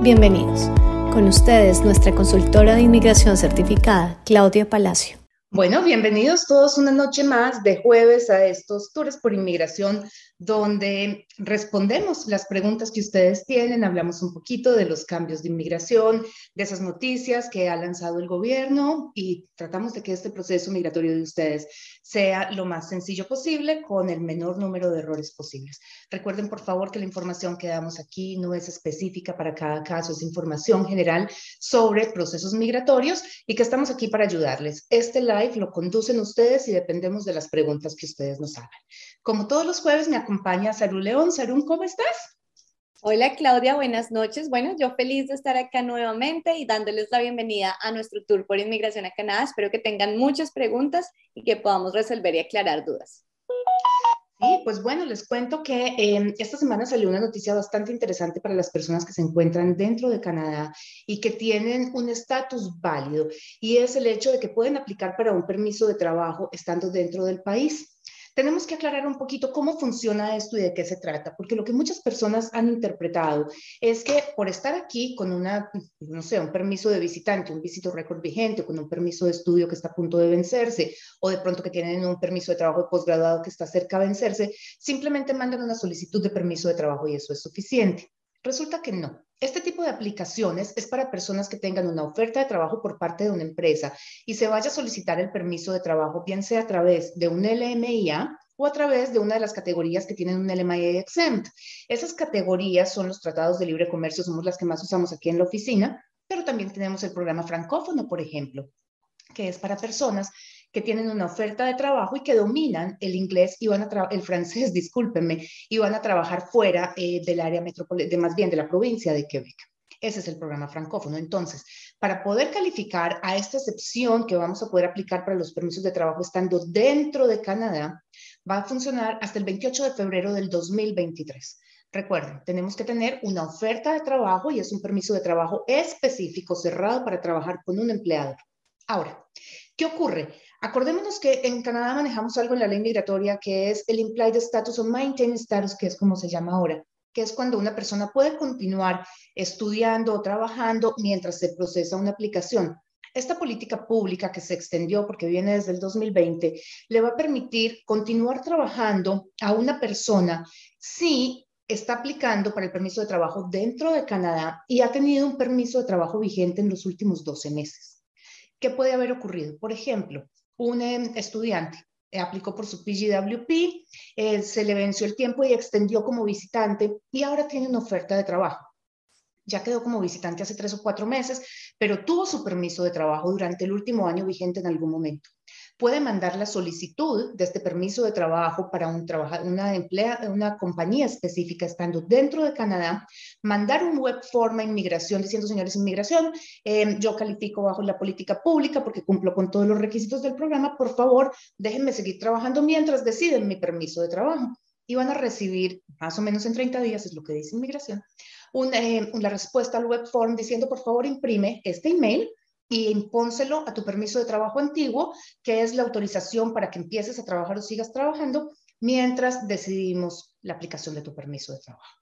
Bienvenidos. Con ustedes, nuestra consultora de inmigración certificada, Claudia Palacio. Bueno, bienvenidos todos una noche más de jueves a estos tours por inmigración donde respondemos las preguntas que ustedes tienen, hablamos un poquito de los cambios de inmigración, de esas noticias que ha lanzado el gobierno y tratamos de que este proceso migratorio de ustedes sea lo más sencillo posible con el menor número de errores posibles. Recuerden, por favor, que la información que damos aquí no es específica para cada caso, es información general sobre procesos migratorios y que estamos aquí para ayudarles. Este live lo conducen ustedes y dependemos de las preguntas que ustedes nos hagan. Como todos los jueves, me acompaña Sarú León. Sarú, ¿cómo estás? Hola Claudia, buenas noches. Bueno, yo feliz de estar acá nuevamente y dándoles la bienvenida a nuestro tour por inmigración a Canadá. Espero que tengan muchas preguntas y que podamos resolver y aclarar dudas. Sí, pues bueno, les cuento que em, esta semana salió una noticia bastante interesante para las personas que se encuentran dentro de Canadá y que tienen un estatus válido y es el hecho de que pueden aplicar para un permiso de trabajo estando dentro del país tenemos que aclarar un poquito cómo funciona esto y de qué se trata, porque lo que muchas personas han interpretado es que por estar aquí con una, no sé, un permiso de visitante, un visito récord vigente, con un permiso de estudio que está a punto de vencerse, o de pronto que tienen un permiso de trabajo de posgrado que está cerca de vencerse, simplemente mandan una solicitud de permiso de trabajo y eso es suficiente. Resulta que no. Este tipo de aplicaciones es para personas que tengan una oferta de trabajo por parte de una empresa y se vaya a solicitar el permiso de trabajo, bien sea a través de un LMIA o a través de una de las categorías que tienen un LMIA exempt. Esas categorías son los tratados de libre comercio, somos las que más usamos aquí en la oficina, pero también tenemos el programa francófono, por ejemplo, que es para personas que tienen una oferta de trabajo y que dominan el inglés y van a el francés, discúlpenme, y van a trabajar fuera eh, del área metropolitana, más bien de la provincia de Quebec. Ese es el programa francófono. Entonces, para poder calificar a esta excepción que vamos a poder aplicar para los permisos de trabajo estando dentro de Canadá, va a funcionar hasta el 28 de febrero del 2023. Recuerden, tenemos que tener una oferta de trabajo y es un permiso de trabajo específico, cerrado para trabajar con un empleador. Ahora, ¿qué ocurre? Acordémonos que en Canadá manejamos algo en la ley migratoria que es el implied status o maintain status, que es como se llama ahora, que es cuando una persona puede continuar estudiando o trabajando mientras se procesa una aplicación. Esta política pública que se extendió porque viene desde el 2020 le va a permitir continuar trabajando a una persona si está aplicando para el permiso de trabajo dentro de Canadá y ha tenido un permiso de trabajo vigente en los últimos 12 meses. ¿Qué puede haber ocurrido? Por ejemplo, un em, estudiante aplicó por su PGWP, eh, se le venció el tiempo y extendió como visitante y ahora tiene una oferta de trabajo. Ya quedó como visitante hace tres o cuatro meses, pero tuvo su permiso de trabajo durante el último año vigente en algún momento puede mandar la solicitud de este permiso de trabajo para un una, emplea, una compañía específica estando dentro de Canadá, mandar un web forma inmigración diciendo, señores, inmigración, em, yo califico bajo la política pública porque cumplo con todos los requisitos del programa, por favor, déjenme seguir trabajando mientras deciden mi permiso de trabajo. Y van a recibir, más o menos en 30 días, es lo que dice inmigración, una, em, una respuesta al web form diciendo, por favor, imprime este email y impónselo a tu permiso de trabajo antiguo, que es la autorización para que empieces a trabajar o sigas trabajando mientras decidimos la aplicación de tu permiso de trabajo.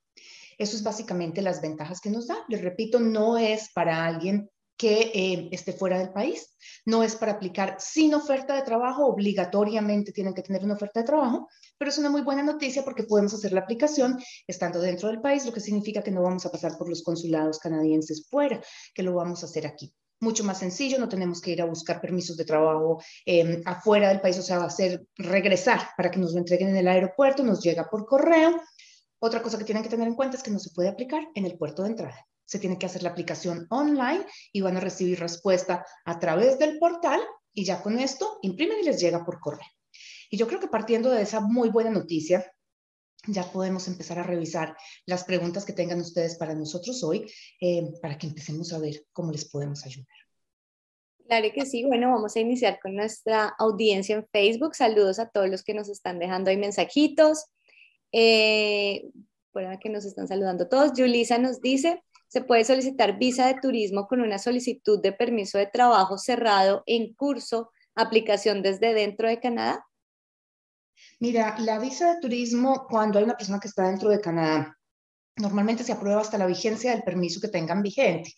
Eso es básicamente las ventajas que nos da. Les repito, no es para alguien que eh, esté fuera del país, no es para aplicar sin oferta de trabajo, obligatoriamente tienen que tener una oferta de trabajo, pero es una muy buena noticia porque podemos hacer la aplicación estando dentro del país, lo que significa que no vamos a pasar por los consulados canadienses fuera, que lo vamos a hacer aquí mucho más sencillo, no tenemos que ir a buscar permisos de trabajo em, afuera del país, o sea, va a ser regresar para que nos lo entreguen en el aeropuerto, nos llega por correo. Otra cosa que tienen que tener en cuenta es que no se puede aplicar en el puerto de entrada. Se tiene que hacer la aplicación online y van a recibir respuesta a través del portal y ya con esto imprimen y les llega por correo. Y yo creo que partiendo de esa muy buena noticia, ya podemos empezar a revisar las preguntas que tengan ustedes para nosotros hoy, eh, para que empecemos a ver cómo les podemos ayudar. Claro que sí. Bueno, vamos a iniciar con nuestra audiencia en Facebook. Saludos a todos los que nos están dejando ahí mensajitos. Eh, bueno, que nos están saludando todos. Julisa nos dice, ¿se puede solicitar visa de turismo con una solicitud de permiso de trabajo cerrado en curso, aplicación desde dentro de Canadá? Mira, la visa de turismo, cuando hay una persona que está dentro de Canadá Normalmente se aprueba hasta la vigencia del permiso que tengan vigente.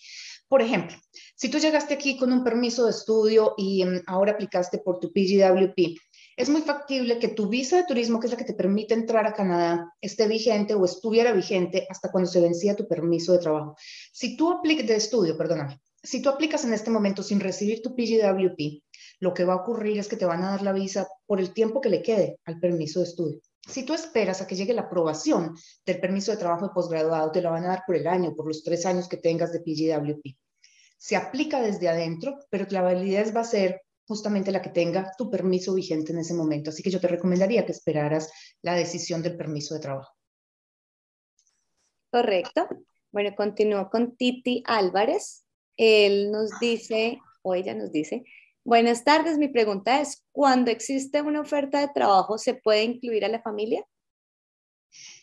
Por ejemplo, si tú llegaste aquí con un permiso de estudio y mm, ahora aplicaste por tu PGWP, es muy factible que tu visa de turismo, que es la que te permite entrar a Canadá, esté vigente o estuviera vigente hasta cuando se vencía tu permiso de trabajo. Si tú aplicas de estudio, perdóname, si tú aplicas en este momento sin recibir tu PGWP, lo que va a ocurrir es que te van a dar la visa por el tiempo que le quede al permiso de estudio. Si tú esperas a que llegue la aprobación del permiso de trabajo de posgraduado, te lo van a dar por el año, por los tres años que tengas de PGWP. Se aplica desde adentro, pero la validez va a ser justamente la que tenga tu permiso vigente en ese momento. Así que yo te recomendaría que esperaras la decisión del permiso de trabajo. Correcto. Bueno, continúo con Titi Álvarez. Él nos dice, o ella nos dice, Buenas tardes, mi pregunta es, ¿cuando existe una oferta de trabajo, se puede incluir a la familia?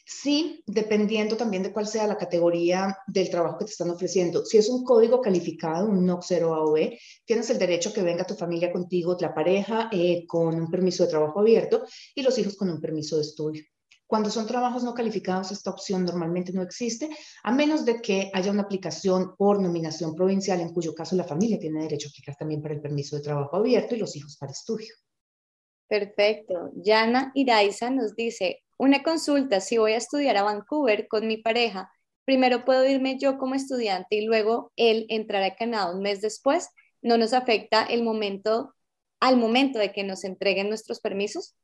Sí, dependiendo también de cuál sea la categoría del trabajo que te están ofreciendo. Si es un código calificado, un NOC 0 AOE, tienes el derecho que venga tu familia contigo, la pareja eh, con un permiso de trabajo abierto y los hijos con un permiso de estudio. Cuando son trabajos no calificados, esta opción normalmente no existe, a menos de que haya una aplicación por nominación provincial, en cuyo caso la familia tiene derecho a aplicar también para el permiso de trabajo abierto y los hijos para estudio. Perfecto. Yana Iraiza nos dice, una consulta, si voy a estudiar a Vancouver con mi pareja, primero puedo irme yo como estudiante y luego él entrar a Canadá un mes después, ¿no nos afecta el momento al momento de que nos entreguen nuestros permisos?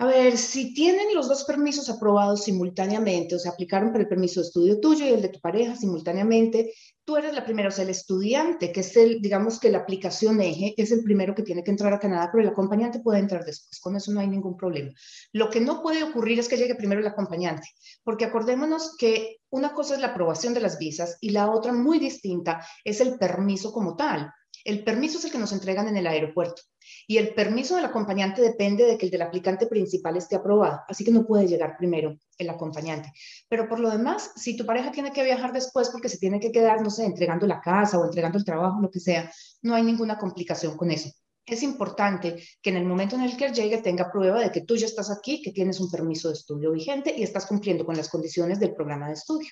A ver, si tienen los dos permisos aprobados simultáneamente, o sea, aplicaron para el permiso de estudio tuyo y el de tu pareja simultáneamente, tú eres la primera, o sea, el estudiante, que es el, digamos que la aplicación eje, es el primero que tiene que entrar a Canadá, pero el acompañante puede entrar después, con eso no hay ningún problema. Lo que no puede ocurrir es que llegue primero el acompañante, porque acordémonos que una cosa es la aprobación de las visas y la otra muy distinta es el permiso como tal. El permiso es el que nos entregan en el aeropuerto y el permiso del acompañante depende de que el del aplicante principal esté aprobado, así que no puede llegar primero el acompañante. Pero por lo demás, si tu pareja tiene que viajar después porque se tiene que quedar, no sé, entregando la casa o entregando el trabajo, lo que sea, no hay ninguna complicación con eso. Es importante que en el momento en el que llegue tenga prueba de que tú ya estás aquí, que tienes un permiso de estudio vigente y estás cumpliendo con las condiciones del programa de estudio.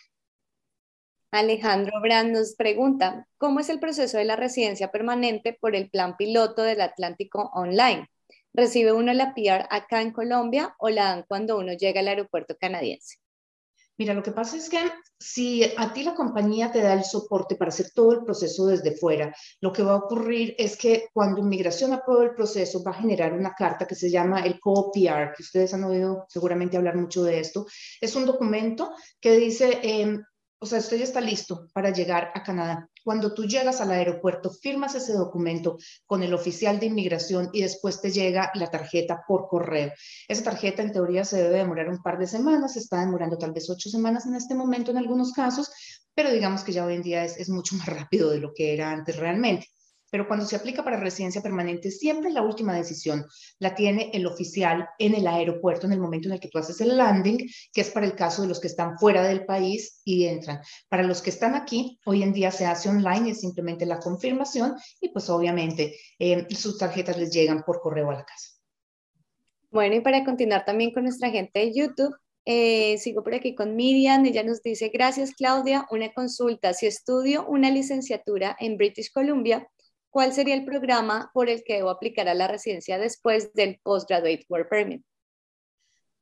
Alejandro Brand nos pregunta, ¿cómo es el proceso de la residencia permanente por el plan piloto del Atlántico Online? ¿Recibe uno la PR acá en Colombia o la dan cuando uno llega al aeropuerto canadiense? Mira, lo que pasa es que si a ti la compañía te da el soporte para hacer todo el proceso desde fuera, lo que va a ocurrir es que cuando inmigración apruebe el proceso va a generar una carta que se llama el COPR, que ustedes han oído seguramente hablar mucho de esto. Es un documento que dice, eh, o sea, esto ya está listo para llegar a Canadá. Cuando tú llegas al aeropuerto, firmas ese documento con el oficial de inmigración y después te llega la tarjeta por correo. Esa tarjeta en teoría se debe demorar un par de semanas, se está demorando tal vez ocho semanas en este momento en algunos casos, pero digamos que ya hoy en día es mucho más rápido de lo que era antes realmente pero cuando se aplica para residencia permanente, siempre la última decisión la tiene el oficial en el aeropuerto en el momento en el que tú haces el landing, que es para el caso de los que están fuera del país y entran. Para los que están aquí, hoy en día se hace online, es simplemente la confirmación y pues obviamente eh, sus tarjetas les llegan por correo a la casa. Bueno, y para continuar también con nuestra gente de YouTube, eh, sigo por aquí con Miriam, ella nos dice, gracias Claudia, una consulta, si estudio una licenciatura en British Columbia, ¿cuál sería el programa por el que debo aplicar a la residencia después del Postgraduate Work Permit?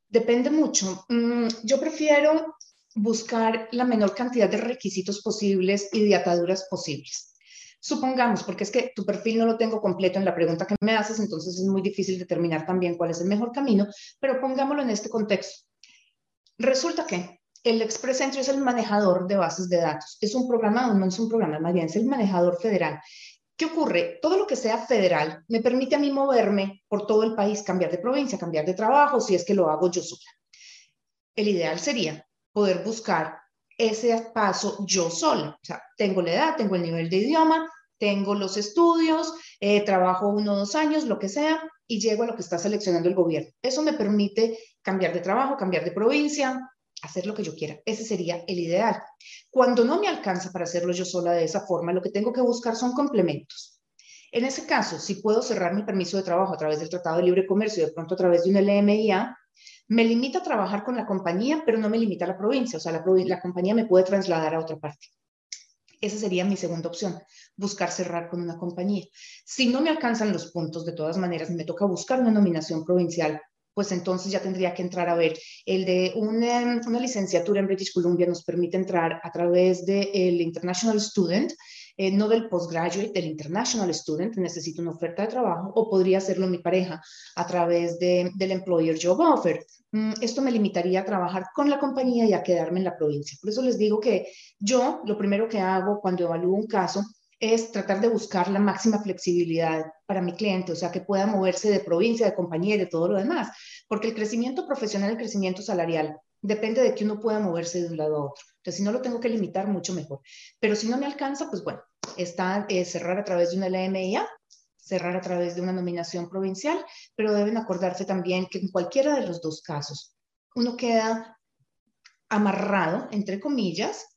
Depende mucho. Mm, yo prefiero buscar la menor cantidad de requisitos posibles y de ataduras posibles. Supongamos, porque es que tu perfil no lo tengo completo en la pregunta que me haces, entonces es muy difícil determinar también cuál es el mejor camino, pero pongámoslo en este contexto. Resulta que el Express Entry es el manejador de bases de datos. Es un programa, no es un programa, más bien es el manejador federal ¿Qué ocurre? Todo lo que sea federal me permite a mí moverme por todo el país, cambiar de provincia, cambiar de trabajo, si es que lo hago yo sola. El ideal sería poder buscar ese paso yo sola. O sea, tengo la edad, tengo el nivel de idioma, tengo los estudios, eh, trabajo uno o dos años, lo que sea, y llego a lo que está seleccionando el gobierno. Eso me permite cambiar de trabajo, cambiar de provincia, hacer lo que yo quiera. Ese sería el ideal. Cuando no me alcanza para hacerlo yo sola de esa forma, lo que tengo que buscar son complementos. En ese caso, si puedo cerrar mi permiso de trabajo a través del Tratado de Libre Comercio y de pronto a través de un LMIA, Me limita a trabajar con la compañía, pero no me limita a la provincia, o sea, la, la compañía me puede trasladar a otra parte. Esa sería mi segunda opción, buscar cerrar con una compañía. Si no me alcanzan los puntos, de todas maneras, me toca buscar una nominación provincial, pues entonces ya tendría que entrar a ver. El de una, una licenciatura en British Columbia nos permite entrar a través del International Student, eh, no del postgraduate, del international student, necesito una oferta de trabajo, o podría hacerlo mi pareja a través de, del employer job offer. Mm, esto me limitaría a trabajar con la compañía y a quedarme en la provincia. Por eso les digo que yo lo primero que hago cuando evalúo un caso es tratar de buscar la máxima flexibilidad para mi cliente, o sea, que pueda moverse de provincia, de compañía y de todo lo demás, porque el crecimiento profesional, el crecimiento salarial, depende de que uno pueda moverse de un lado a otro. Entonces, si no lo tengo que limitar, mucho mejor. Pero si no me alcanza, pues bueno, está eh, cerrar a través de una LMIA, cerrar a través de una nominación provincial, pero deben acordarse también que en cualquiera de los dos casos, uno queda amarrado, entre comillas,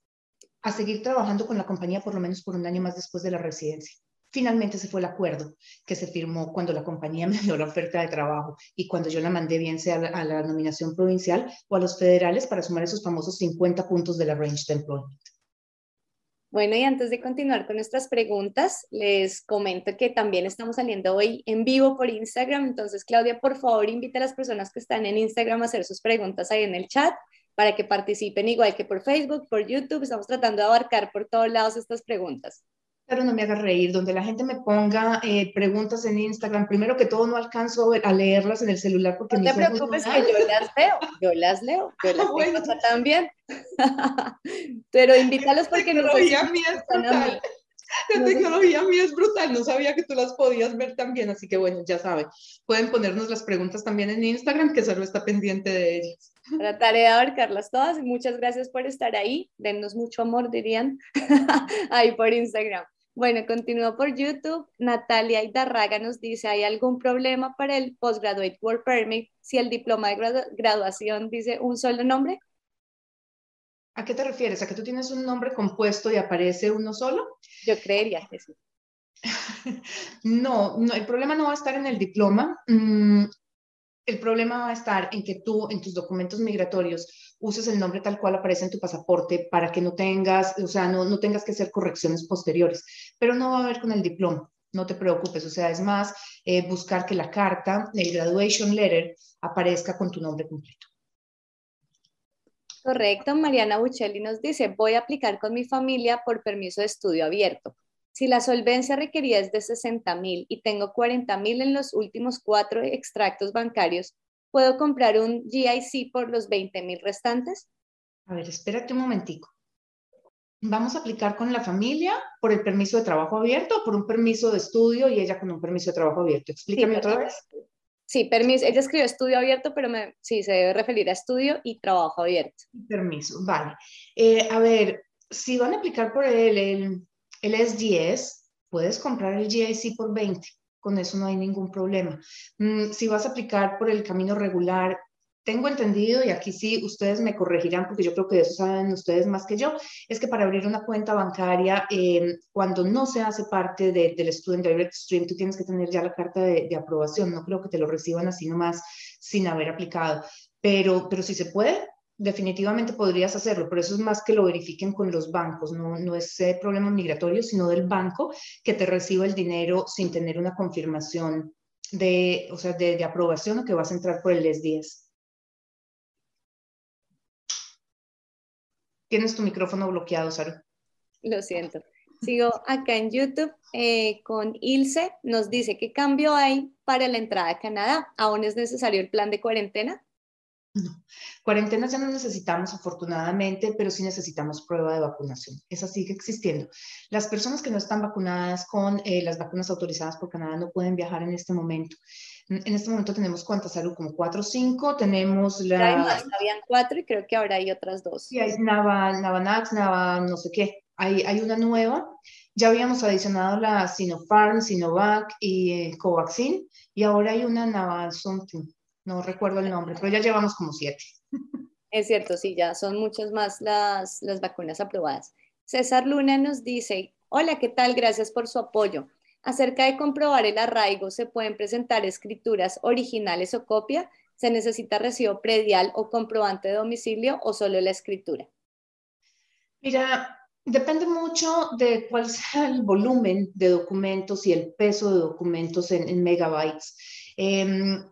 a seguir trabajando con la compañía por lo menos por un año más después de la residencia. Finalmente ese fue el acuerdo que se firmó cuando la compañía me dio la oferta de trabajo y cuando yo la mandé bien sea a la, nominación provincial o a los federales para sumar esos famosos 50 puntos de la range de employment. Bueno, y antes de continuar con nuestras preguntas, les comento que también estamos saliendo hoy en vivo por Instagram. Entonces, Claudia, por favor, invita a las personas que están en Instagram a hacer sus preguntas ahí en el chat para que participen igual que por Facebook, por YouTube. Estamos tratando de abarcar por todos lados estas preguntas. Pero no me haga reír, donde la gente me ponga eh, preguntas en Instagram, primero que todo no alcanzo a leerlas en el celular porque no te preocupes que yo las leo, yo las leo, yo las bueno. también. Pero invítalos porque no si La tecnología mía es brutal, no sabía que tú las podías ver también, así que bueno, ya saben, pueden ponernos las preguntas también en Instagram, que solo está pendiente de ellas. Trataré de abarcarlas todas muchas gracias por estar ahí, dennos mucho amor, dirían, ahí por Instagram. Bueno, continúo por YouTube. Natalia Idarraga nos dice, ¿hay algún problema para el Postgraduate Work Permit si el diploma de graduación dice un solo nombre? ¿A qué te refieres? ¿A que tú tienes un nombre compuesto y aparece uno solo? Yo creería que sí. no, no, el problema no va a estar en el diploma. El problema va a estar en que tú en tus documentos migratorios uses el nombre tal cual aparece en tu pasaporte para que no tengas, o sea, no, no tengas que hacer correcciones posteriores, pero no va a haber con el diploma. No te preocupes, o sea, es más eh, buscar que la carta, el graduation letter, aparezca con tu nombre completo. Correcto, Mariana Buccelli nos dice, voy a aplicar con mi familia por permiso de estudio abierto. Si la solvencia requerida es de 60 mil y tengo 40 mil en los últimos cuatro extractos bancarios, ¿puedo comprar un GIC por los 20 mil restantes? A ver, espérate un momentico. Vamos a aplicar con la familia por el permiso de trabajo abierto o por un permiso de estudio y ella con un permiso de trabajo abierto. Explícame otra vez. Sí, permiso. Ella escribió estudio abierto, pero me, sí, se debe referir a estudio y trabajo abierto. Permiso, vale. Eh, a ver, si van a aplicar por el, el el S10, puedes comprar el GIC por 20, con eso no hay ningún problema. Mm, si vas a aplicar por el camino regular, tengo entendido, y aquí sí ustedes me corregirán porque yo creo que eso saben ustedes más que yo, es que para abrir una cuenta bancaria, em, cuando no se hace parte del Student Direct Stream, tú tienes que tener ya la carta de, de, aprobación. No creo que te lo reciban así nomás sin haber aplicado. Pero, pero si se puede, definitivamente podrías hacerlo, pero eso es más que lo verifiquen con los bancos, no, no es problema migratorio, sino del banco que te reciba el dinero sin tener una confirmación de, o sea, de, aprobación o que vas a entrar por el les 10. Tienes tu micrófono bloqueado, Sara. Lo siento. Sigo acá en YouTube eh, con Ilse. Nos dice qué cambio hay para la entrada a Canadá. ¿Aún es necesario el plan de cuarentena? No. Cuarentenas ya no necesitamos, afortunadamente, pero sí necesitamos prueba de vacunación. Esa sigue existiendo. Las personas que no están vacunadas con eh, las vacunas autorizadas por Canadá no pueden viajar en este momento. En este momento tenemos cuántas salud, como cuatro o cinco. Tenemos la. habían cuatro y creo que ahora hay otras dos. Sí, hay Nava, Navanax, Nava, no sé qué. Hay, hay una nueva. Ya habíamos adicionado la Sinopharm, Sinovac y eh, Covaxin. Y ahora hay una Nava something no recuerdo el nombre, pero ya llevamos como siete. Es cierto, sí, ya son muchas más las, las vacunas aprobadas. César Luna nos dice, hola, ¿qué tal? Gracias por su apoyo. Acerca de comprobar el arraigo, ¿se pueden presentar escrituras originales o copia? ¿Se necesita recibo predial o comprobante de domicilio o solo la escritura? Mira, depende mucho de cuál sea el volumen de documentos y el peso de documentos en, megabytes. Em,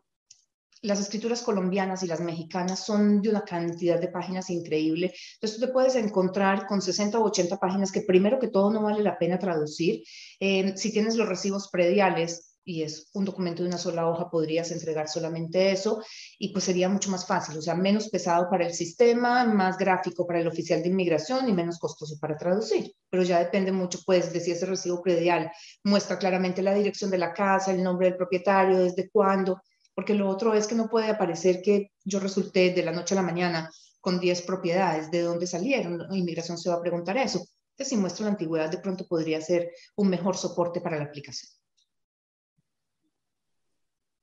las escrituras colombianas y las mexicanas son de una cantidad de páginas increíble. Entonces, tú te puedes encontrar con 60 o 80 páginas que primero que todo no vale la pena traducir. Em, si tienes los recibos prediales, y es un documento de una sola hoja, podrías entregar solamente eso y pues sería mucho más fácil, o sea, menos pesado para el sistema, más gráfico para el oficial de inmigración y menos costoso para traducir. Pero ya depende mucho pues de si ese recibo predial muestra claramente la dirección de la casa, el nombre del propietario, desde cuándo, porque lo otro es que no puede aparecer que yo resulté de la noche a la mañana con 10 propiedades, ¿de dónde salieron? Inmigración se va a preguntar eso. Entonces, si muestra la antigüedad, de pronto podría ser un mejor soporte para la aplicación.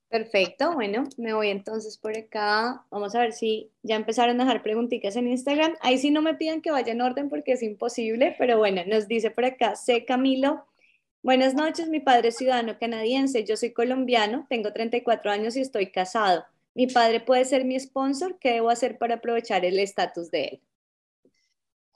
Perfecto, bueno, me voy entonces por acá. Vamos a ver si ya empezaron a dejar preguntitas en Instagram. Ahí sí no me piden que vaya en orden porque es imposible, pero bueno, nos dice por acá C. Camilo. Buenas noches, mi padre es ciudadano canadiense, yo soy colombiano, tengo 34 años y estoy casado. Mi padre puede ser mi sponsor, ¿qué debo hacer para aprovechar el estatus de él?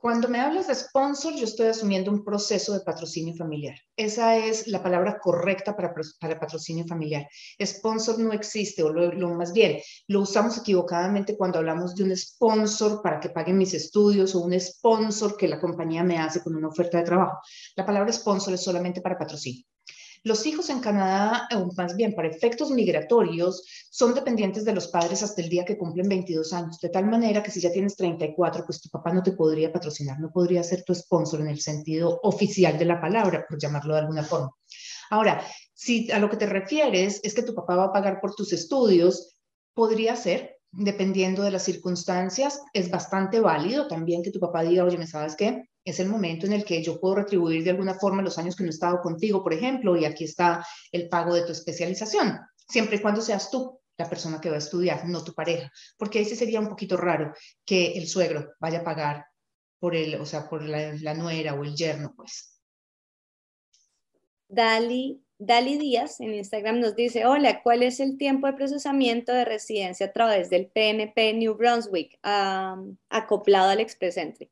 Cuando me hablas de sponsor, yo estoy asumiendo un proceso de patrocinio familiar. Esa es la palabra correcta para, para patrocinio familiar. Sponsor no existe, o lo, más bien, lo usamos equivocadamente cuando hablamos de un sponsor para que paguen mis estudios o un sponsor que la compañía me hace con una oferta de trabajo. La palabra sponsor es solamente para patrocinio. Los hijos en Canadá, o más bien para efectos migratorios, son dependientes de los padres hasta el día que cumplen 22 años, de tal manera que si ya tienes 34, pues tu papá no te podría patrocinar, no podría ser tu sponsor en el sentido oficial de la palabra, por llamarlo de alguna forma. Ahora, si a lo que te refieres es que tu papá va a pagar por tus estudios, podría ser, dependiendo de las circunstancias, es bastante válido también que tu papá diga, oye, ¿me sabes qué? Es el momento en el que yo puedo retribuir de alguna forma los años que no he estado contigo, por ejemplo, y aquí está el pago de tu especialización, siempre y cuando seas tú la persona que va a estudiar, no tu pareja, porque sí sería un poquito raro que el suegro vaya a pagar por el, o sea, por la, la nuera o el yerno, pues. Dali, Dali Díaz en Instagram nos dice, hola, ¿cuál es el tiempo de procesamiento de residencia a través del PNP New Brunswick acoplado al Express Entry?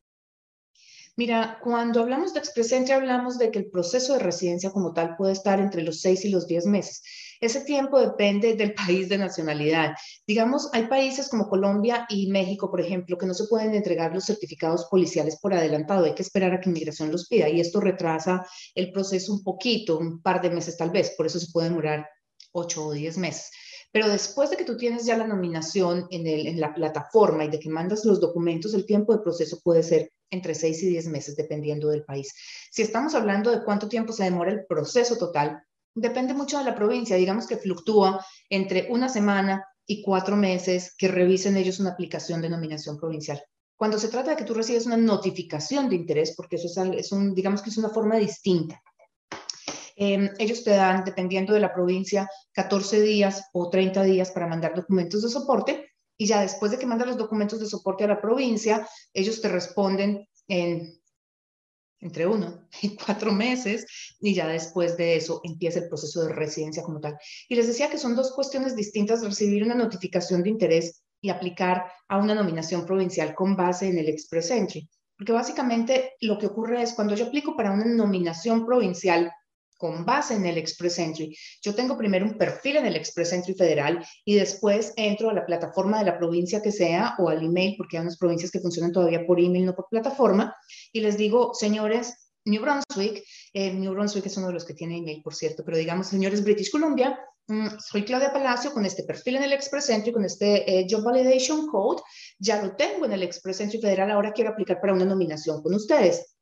Mira, cuando hablamos de Express Entry hablamos de que el proceso de residencia como tal puede estar entre los seis y los diez meses. Ese tiempo depende del país de nacionalidad. Digamos, hay países como Colombia y México, por ejemplo, que no se pueden entregar los certificados policiales por adelantado. Hay que esperar a que inmigración los pida y esto retrasa el proceso un poquito, un par de meses tal vez. Por eso se puede demorar ocho o diez meses. Pero después de que tú tienes ya la nominación en, en, la plataforma y de que mandas los documentos, el tiempo de proceso puede ser entre 6 y 10 meses, dependiendo del país. Si estamos hablando de cuánto tiempo se demora el proceso total, depende mucho de la provincia. Digamos que fluctúa entre una semana y cuatro meses que revisen ellos una aplicación de nominación provincial. Cuando se trata de que tú recibes una notificación de interés, porque eso es, es un, digamos que es una forma distinta. Em, ellos te dan, dependiendo de la provincia, 14 días o 30 días para mandar documentos de soporte y ya después de que mandas los documentos de soporte a la provincia, ellos te responden en entre uno y cuatro meses y ya después de eso empieza el proceso de residencia como tal. Y les decía que son dos cuestiones distintas, recibir una notificación de interés y aplicar a una nominación provincial con base en el Express Entry. Porque básicamente lo que ocurre es cuando yo aplico para una nominación provincial, con base en el Express Entry. Yo tengo primero un perfil en el Express Entry federal y después entro a la plataforma de la provincia que sea o al email, porque hay unas provincias que funcionan todavía por email, no por plataforma, y les digo, señores, New Brunswick, eh, New Brunswick es uno de los que tiene email, por cierto, pero digamos, señores British Columbia, mm, soy Claudia Palacio con este perfil en el Express Entry, con este eh, Job Validation Code, ya lo tengo en el Express Entry federal, ahora quiero aplicar para una nominación con ustedes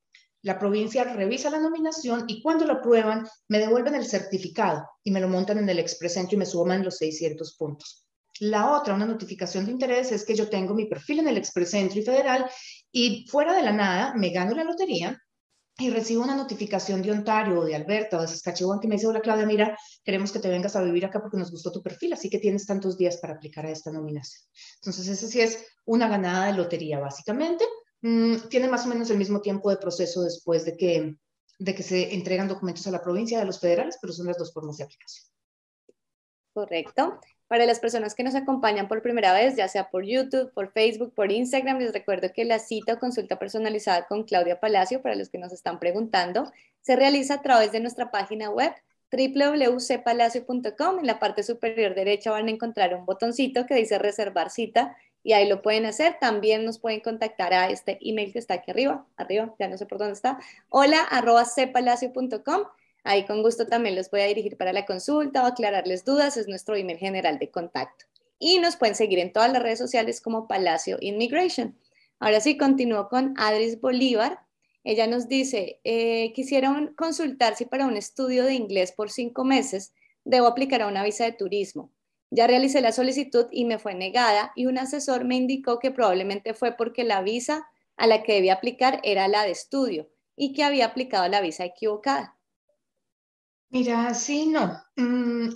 la provincia revisa la nominación y cuando lo aprueban, me devuelven el certificado y me lo montan en el Express Entry y me suman los 600 puntos. La otra, una notificación de interés, es que yo tengo mi perfil en el Express Entry federal y fuera de la nada me gano la lotería y recibo una notificación de Ontario o de Alberta o de Saskatchewan que me dice, hola Claudia, mira, queremos que te vengas a vivir acá porque nos gustó tu perfil, así que tienes tantos días para aplicar a esta nominación. Entonces, esa sí es una ganada de lotería, básicamente. Mm, tiene más o menos el mismo tiempo de proceso después de que, de que se entregan documentos a la provincia de los federales, pero son las dos formas de aplicación. Correcto. Para las personas que nos acompañan por primera vez, ya sea por YouTube, por Facebook, por Instagram, les recuerdo que la cita o consulta personalizada con Claudia Palacio, para los que nos están preguntando, se realiza a través de nuestra página web www.cpalacio.com. En la parte superior derecha van a encontrar un botoncito que dice reservar cita y ahí lo pueden hacer. También nos pueden contactar a este email que está aquí arriba, arriba, ya no sé por dónde está, hola arroba cpalacio.com Ahí con gusto también los voy a dirigir para la consulta o aclararles dudas. Es nuestro email general de contacto. Y nos pueden seguir en todas las redes sociales como Palacio Immigration. Ahora sí, continúo con Adris Bolívar. Ella nos dice, eh, quisiera consultar si para un estudio de inglés por cinco meses debo aplicar a una visa de turismo. Ya realicé la solicitud y me fue negada y un asesor me indicó que probablemente fue porque la visa a la que debía aplicar era la de estudio y que había aplicado la visa equivocada. Mira, sí, no. Mm,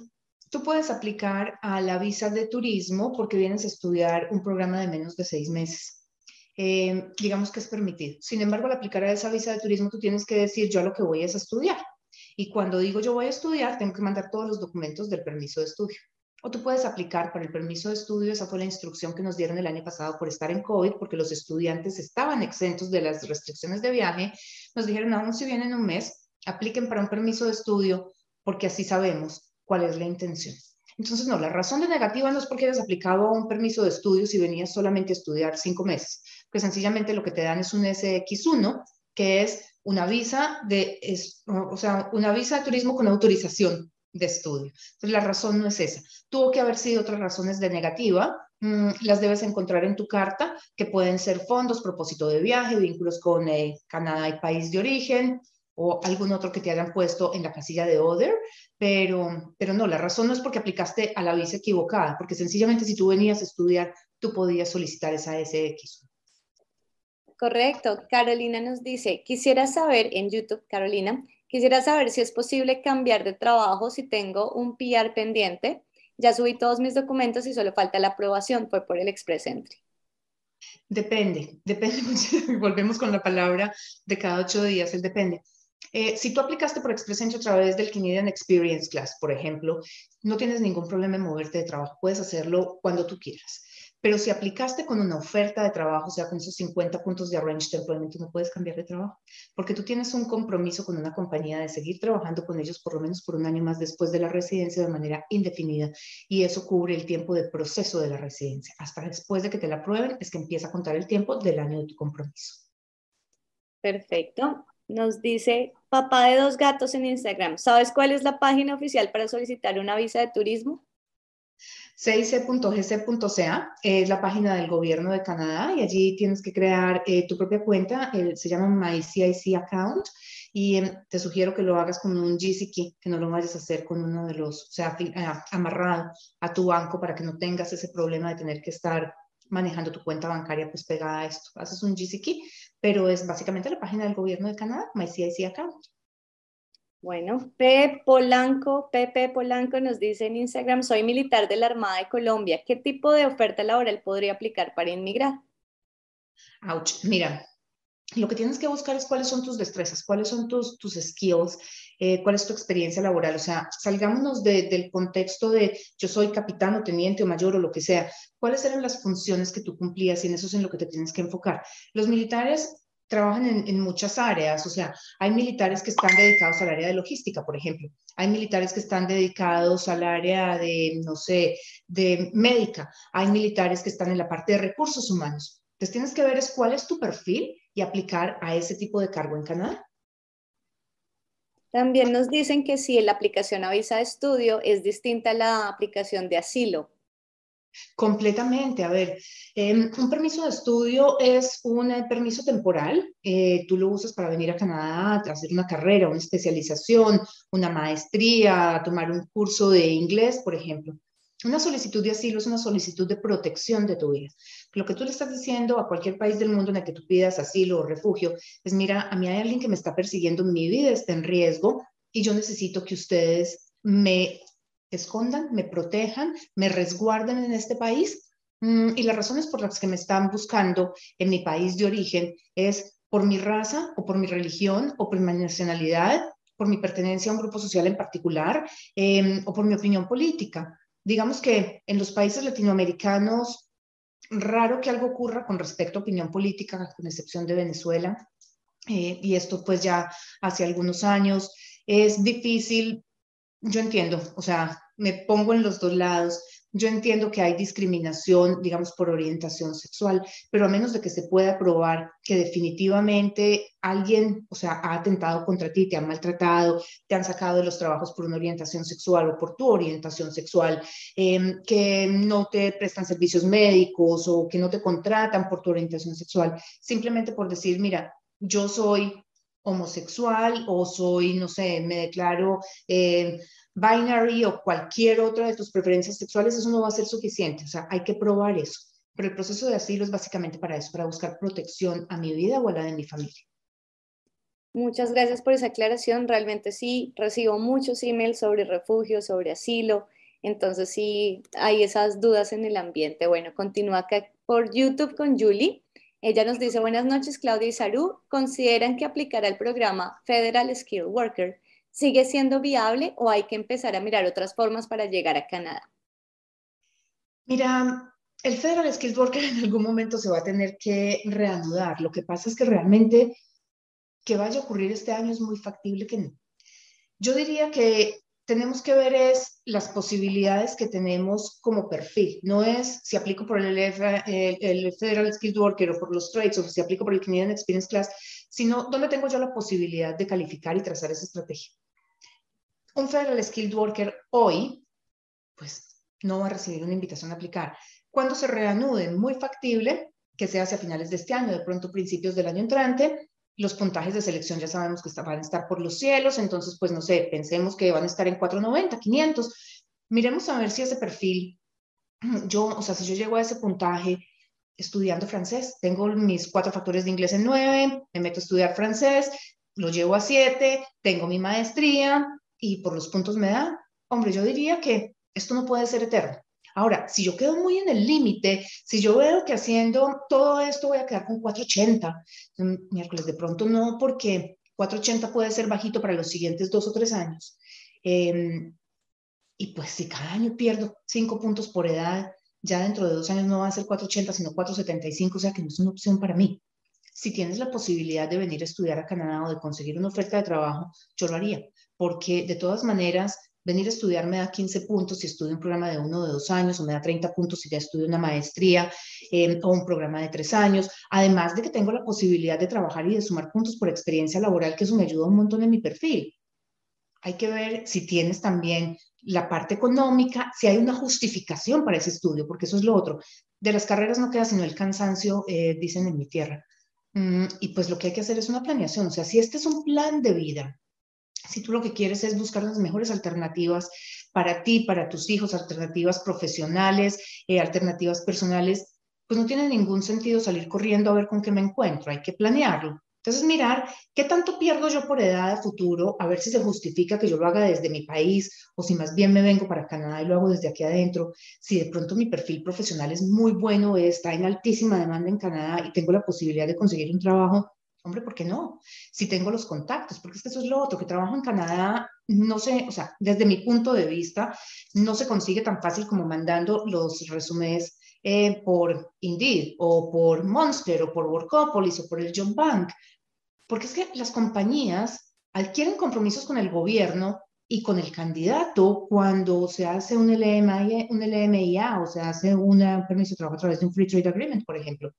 tú puedes aplicar a la visa de turismo porque vienes a estudiar un programa de menos de seis meses. Eh, digamos que es permitido. Sin embargo, al aplicar a esa visa de turismo, tú tienes que decir, yo lo que voy es a estudiar. Y cuando digo yo voy a estudiar, tengo que mandar todos los documentos del permiso de estudio. O tú puedes aplicar para el permiso de estudio, esa fue la instrucción que nos dieron el año pasado por estar en COVID, porque los estudiantes estaban exentos de las restricciones de viaje. Nos dijeron, aún si vienen un mes, apliquen para un permiso de estudio porque así sabemos cuál es la intención. Entonces, no, la razón de negativa no es porque hayas aplicado a un permiso de estudio si venías solamente a estudiar cinco meses, que sencillamente lo que te dan es un SX1, que es una visa de, o sea, una visa de turismo con autorización de estudio. Entonces, la razón no es esa. Tuvo que haber sido otras razones de negativa, mm, las debes encontrar en tu carta, que pueden ser fondos, propósito de viaje, vínculos con eh, Canadá y país de origen, o algún otro que te hayan puesto en la casilla de Other, pero, pero no, la razón no es porque aplicaste a la visa equivocada, porque sencillamente si tú venías a estudiar, tú podías solicitar esa SX. Correcto. Carolina nos dice, quisiera saber en YouTube, Carolina, quisiera saber si es posible cambiar de trabajo si tengo un PR pendiente. Ya subí todos mis documentos y solo falta la aprobación, fue por el Express Entry. Depende, depende, volvemos con la palabra de cada ocho días, el depende. Eh, si tú aplicaste por Express Entry a través del Canadian Experience Class, por ejemplo, no tienes ningún problema en moverte de trabajo, puedes hacerlo cuando tú quieras. Pero si aplicaste con una oferta de trabajo, o sea, con esos 50 puntos de Arranged Employment, no puedes cambiar de trabajo, porque tú tienes un compromiso con una compañía de seguir trabajando con ellos por lo menos por un año más después de la residencia de manera indefinida, y eso cubre el tiempo de proceso de la residencia. Hasta después de que te la aprueben es que empieza a contar el tiempo del año de tu compromiso. Perfecto nos dice papá de dos gatos en Instagram. ¿Sabes cuál es la página oficial para solicitar una visa de turismo? cic.gc.ca es la página del gobierno de Canadá y allí tienes que crear eh, tu propia cuenta, se llama MyCIC Account y em, te sugiero que lo hagas con un GCK, que no lo vayas a hacer con uno de los, o sea, amarrado a tu banco para que no tengas ese problema de tener que estar manejando tu cuenta bancaria pues pegada a esto. Haces un GCK, pero es básicamente la página del gobierno de Canadá, MyCIC Account. Bueno, P. Polanco, Pepe Polanco nos dice en Instagram, soy militar de la Armada de Colombia. ¿Qué tipo de oferta laboral podría aplicar para inmigrar? Ouch, mira, lo que tienes que buscar es cuáles son tus destrezas, cuáles son tus, tus skills, eh, cuál es tu experiencia laboral. O sea, salgámonos del contexto de yo soy capitán o teniente o mayor o lo que sea. ¿Cuáles eran las funciones que tú cumplías y en eso es en lo que te tienes que enfocar? Los militares trabajan en, muchas áreas, o sea, hay militares que están dedicados al área de logística, por ejemplo, hay militares que están dedicados al área de, no sé, de médica, hay militares que están en la parte de recursos humanos. Entonces tienes que ver es cuál es tu perfil y aplicar a ese tipo de cargo en Canadá. También nos dicen que si la aplicación a visa de estudio es distinta a la aplicación de asilo. Completamente. A ver, em, un permiso de estudio es un eh, permiso temporal. Eh, tú lo usas para venir a Canadá a hacer una carrera, una especialización, una maestría, tomar un curso de inglés, por ejemplo. Una solicitud de asilo es una solicitud de protección de tu vida. Lo que tú le estás diciendo a cualquier país del mundo en el que tú pidas asilo o refugio es, mira, a mí hay alguien que me está persiguiendo, mi vida está en riesgo y yo necesito que ustedes me escondan, me protejan, me resguarden en este país. Mm, y las razones por las que me están buscando en mi país de origen es por mi raza o por mi religión o por mi nacionalidad, por mi pertenencia a un grupo social en particular em, o por mi opinión política digamos que en los países latinoamericanos, raro que algo ocurra con respecto a opinión política, con excepción de Venezuela, eh, y esto pues ya hace algunos años. Es difícil, yo entiendo, o sea, me pongo en los dos lados. Yo entiendo que hay discriminación, digamos, por orientación sexual, pero a menos de que se pueda probar que definitivamente alguien, o sea, ha atentado contra ti, te han maltratado, te han sacado de los trabajos por una orientación sexual o por tu orientación sexual, em, que no te prestan servicios médicos o que no te contratan por tu orientación sexual, simplemente por decir, mira, yo soy homosexual o soy, no sé, me declaro eh, binary o cualquier otra de tus preferencias sexuales, eso no va a ser suficiente. O sea, hay que probar eso. Pero el proceso de asilo es básicamente para eso, para buscar protección a mi vida o a la de mi familia. Muchas gracias por esa aclaración. Realmente sí, recibo muchos emails sobre refugio, sobre asilo. Entonces sí, hay esas dudas en el ambiente. Bueno, continúa acá por YouTube con Julie. Ella nos dice, buenas noches Claudia y Saru, ¿consideran que aplicar al programa Federal Skill Worker sigue siendo viable o hay que empezar a mirar otras formas para llegar a Canadá? Mira, el Federal Skill Worker en algún momento se va a tener que reanudar. Lo que pasa es que realmente que vaya a ocurrir este año es muy factible que no. Yo diría que tenemos que ver es las posibilidades que tenemos como perfil. No es si aplico por el, el, Federal Skilled Worker o por los trades o si aplico por el Canadian Experience Class, sino dónde tengo yo la posibilidad de calificar y trazar esa estrategia. Un Federal Skilled Worker hoy, pues no va a recibir una invitación a aplicar. Cuando se reanude, muy factible que sea hacia finales de este año, de pronto principios del año entrante, los puntajes de selección ya sabemos que van a estar por los cielos, entonces, pues no sé, pensemos que van a estar en 490, 500. Miremos a ver si ese perfil, yo, o sea, si yo llego a ese puntaje estudiando francés, tengo mis cuatro factores de inglés en 9, me meto a estudiar francés, lo llevo a 7, tengo mi maestría y por los puntos me da, hombre, yo diría que esto no puede ser eterno. Ahora, si yo quedo muy en el límite, si yo veo que haciendo todo esto voy a quedar con 480, mm, miércoles de pronto no, porque 480 puede ser bajito para los siguientes dos o tres años. Em, y pues si cada año pierdo cinco puntos por edad, ya dentro de dos años no va a ser 480, sino 475, o sea que no es una opción para mí. Si tienes la posibilidad de venir a estudiar a Canadá o de conseguir una oferta de trabajo, yo lo haría, porque de todas maneras venir a estudiar me da 15 puntos si estudio un programa de uno o de dos años, o me da 30 puntos si ya estudio una maestría em, o un programa de tres años, además de que tengo la posibilidad de trabajar y de sumar puntos por experiencia laboral, que eso me ayuda un montón en mi perfil. Hay que ver si tienes también la parte económica, si hay una justificación para ese estudio, porque eso es lo otro. De las carreras no queda sino el cansancio, eh, dicen en mi tierra. Mm, y pues lo que hay que hacer es una planeación. O sea, si este es un plan de vida, si tú lo que quieres es buscar las mejores alternativas para ti, para tus hijos, alternativas profesionales, eh, alternativas personales, pues no tiene ningún sentido salir corriendo a ver con qué me encuentro, hay que planearlo. Entonces, mirar qué tanto pierdo yo por edad de futuro, a ver si se justifica que yo lo haga desde mi país o si más bien me vengo para Canadá y lo hago desde aquí adentro. Si de pronto mi perfil profesional es muy bueno, está en altísima demanda en Canadá y tengo la posibilidad de conseguir un trabajo Hombre, ¿por qué no? Si tengo los contactos, porque es que eso es lo otro, que trabajo en Canadá, no sé, o sea, desde mi punto de vista, no se consigue tan fácil como mandando los resúmenes eh, por Indeed o por Monster o por Workopolis o por el John Bank, porque es que las compañías adquieren compromisos con el gobierno y con el candidato cuando se hace un LMIA, un LMIA o se hace un permiso de trabajo a través de un Free Trade Agreement, por ejemplo.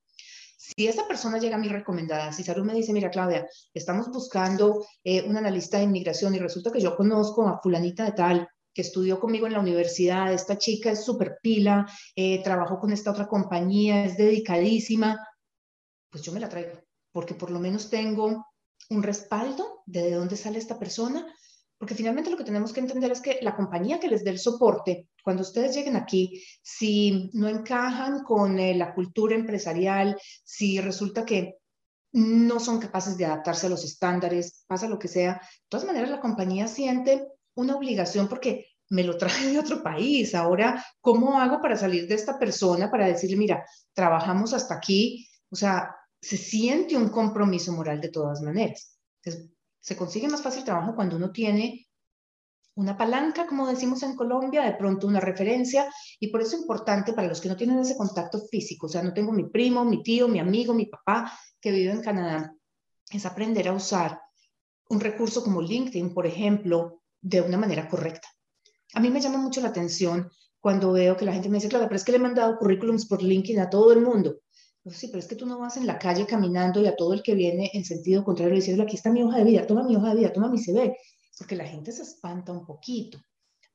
Si esa persona llega a mi recomendada, si Salud me dice, mira Claudia, estamos buscando eh, un analista de inmigración y resulta que yo conozco a fulanita de tal que estudió conmigo en la universidad, esta chica es súper pila, eh, trabajó con esta otra compañía, es dedicadísima, pues yo me la traigo, porque por lo menos tengo un respaldo de dónde sale esta persona porque finalmente lo que tenemos que entender es que la compañía que les dé el soporte, cuando ustedes lleguen aquí, si no encajan con eh, la cultura empresarial, si resulta que no son capaces de adaptarse a los estándares, pasa lo que sea, de todas maneras la compañía siente una obligación porque me lo traje de otro país. Ahora, ¿cómo hago para salir de esta persona para decirle, mira, trabajamos hasta aquí? O sea, se siente un compromiso moral de todas maneras. Entonces, se consigue más fácil trabajo cuando uno tiene una palanca, como decimos en Colombia, de pronto una referencia, y por eso es importante para los que no tienen ese contacto físico, o sea, no tengo mi primo, mi tío, mi amigo, mi papá que vive en Canadá, es aprender a usar un recurso como LinkedIn, por ejemplo, de una manera correcta. A mí me llama mucho la atención cuando veo que la gente me dice, claro, pero es que le he mandado currículums por LinkedIn a todo el mundo. Pues sí, pero es que tú no vas en la calle caminando y a todo el que viene en sentido contrario diciendo, aquí está mi hoja de vida, toma mi hoja de vida, toma mi CV, porque la gente se espanta un poquito.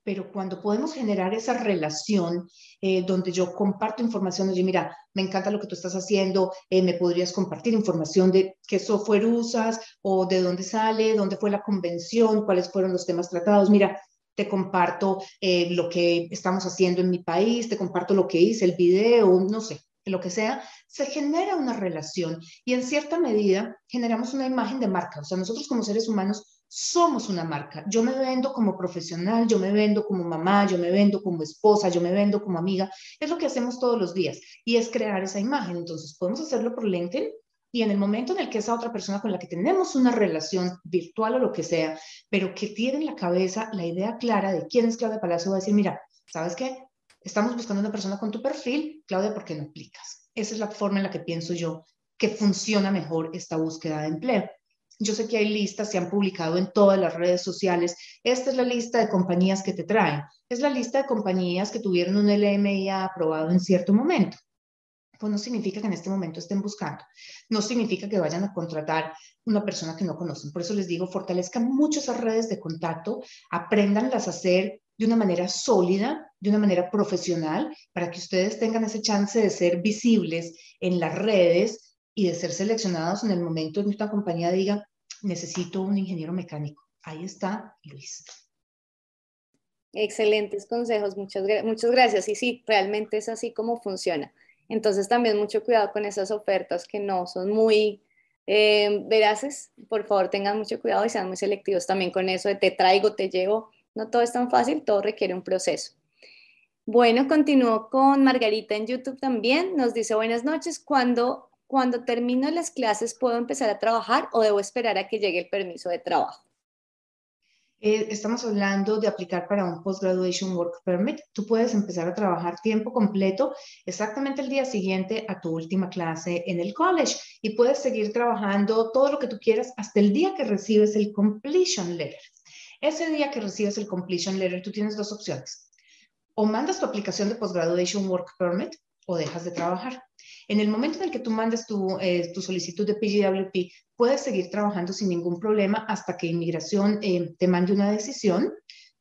Pero cuando podemos generar esa relación eh, donde yo comparto información, oye, mira, me encanta lo que tú estás haciendo, eh, me podrías compartir información de qué software usas o de dónde sale, dónde fue la convención, cuáles fueron los temas tratados. Mira, te comparto eh, lo que estamos haciendo en mi país, te comparto lo que hice, el video, no sé, lo que sea, se genera una relación y en cierta medida generamos una imagen de marca. O sea, nosotros como seres humanos somos una marca. Yo me vendo como profesional, yo me vendo como mamá, yo me vendo como esposa, yo me vendo como amiga. Es lo que hacemos todos los días y es crear esa imagen. Entonces, podemos hacerlo por LinkedIn y en el momento en el que esa otra persona con la que tenemos una relación virtual o lo que sea, pero que tiene en la cabeza la idea clara de quién es Claudia Palacio, va a decir, mira, ¿sabes qué? Estamos buscando una persona con tu perfil, Claudia, ¿por qué no aplicas? Esa es la forma en la que pienso yo que funciona mejor esta búsqueda de empleo. Yo sé que hay listas, se han publicado en todas las redes sociales. Esta es la lista de compañías que te traen. Es la lista de compañías que tuvieron un LMIA aprobado en cierto momento. Pues no significa que en este momento estén buscando. No significa que vayan a contratar una persona que no conocen. Por eso les digo, fortalezcan mucho esas redes de contacto, apréndanlas a hacer de una manera sólida, de una manera profesional, para que ustedes tengan ese chance de ser visibles en las redes y de ser seleccionados en el momento en que una compañía diga, necesito un ingeniero mecánico. Ahí está Luis. Excelentes consejos, muchas, muchas gracias. Y sí, realmente es así como funciona. Entonces también mucho cuidado con esas ofertas que no son muy eh, veraces. Por favor, tengan mucho cuidado y sean muy selectivos también con eso de te traigo, te llevo. No todo es tan fácil, todo requiere un proceso. Bueno, continúo con Margarita en YouTube también. Nos dice buenas noches. ¿Cuándo cuando termino las clases, ¿puedo empezar a trabajar o debo esperar a que llegue el permiso de trabajo? Eh, estamos hablando de aplicar para un Post-Graduation Work Permit. Tú puedes empezar a trabajar tiempo completo exactamente el día siguiente a tu última clase en el college y puedes seguir trabajando todo lo que tú quieras hasta el día que recibes el completion letter. Ese día que recibes el completion letter, tú tienes dos opciones. O mandas tu aplicación de Post-Graduation Work Permit o dejas de trabajar. En el momento en el que tú mandes tu, eh, tu solicitud de PGWP, puedes seguir trabajando sin ningún problema hasta que inmigración eh, te mande una decisión.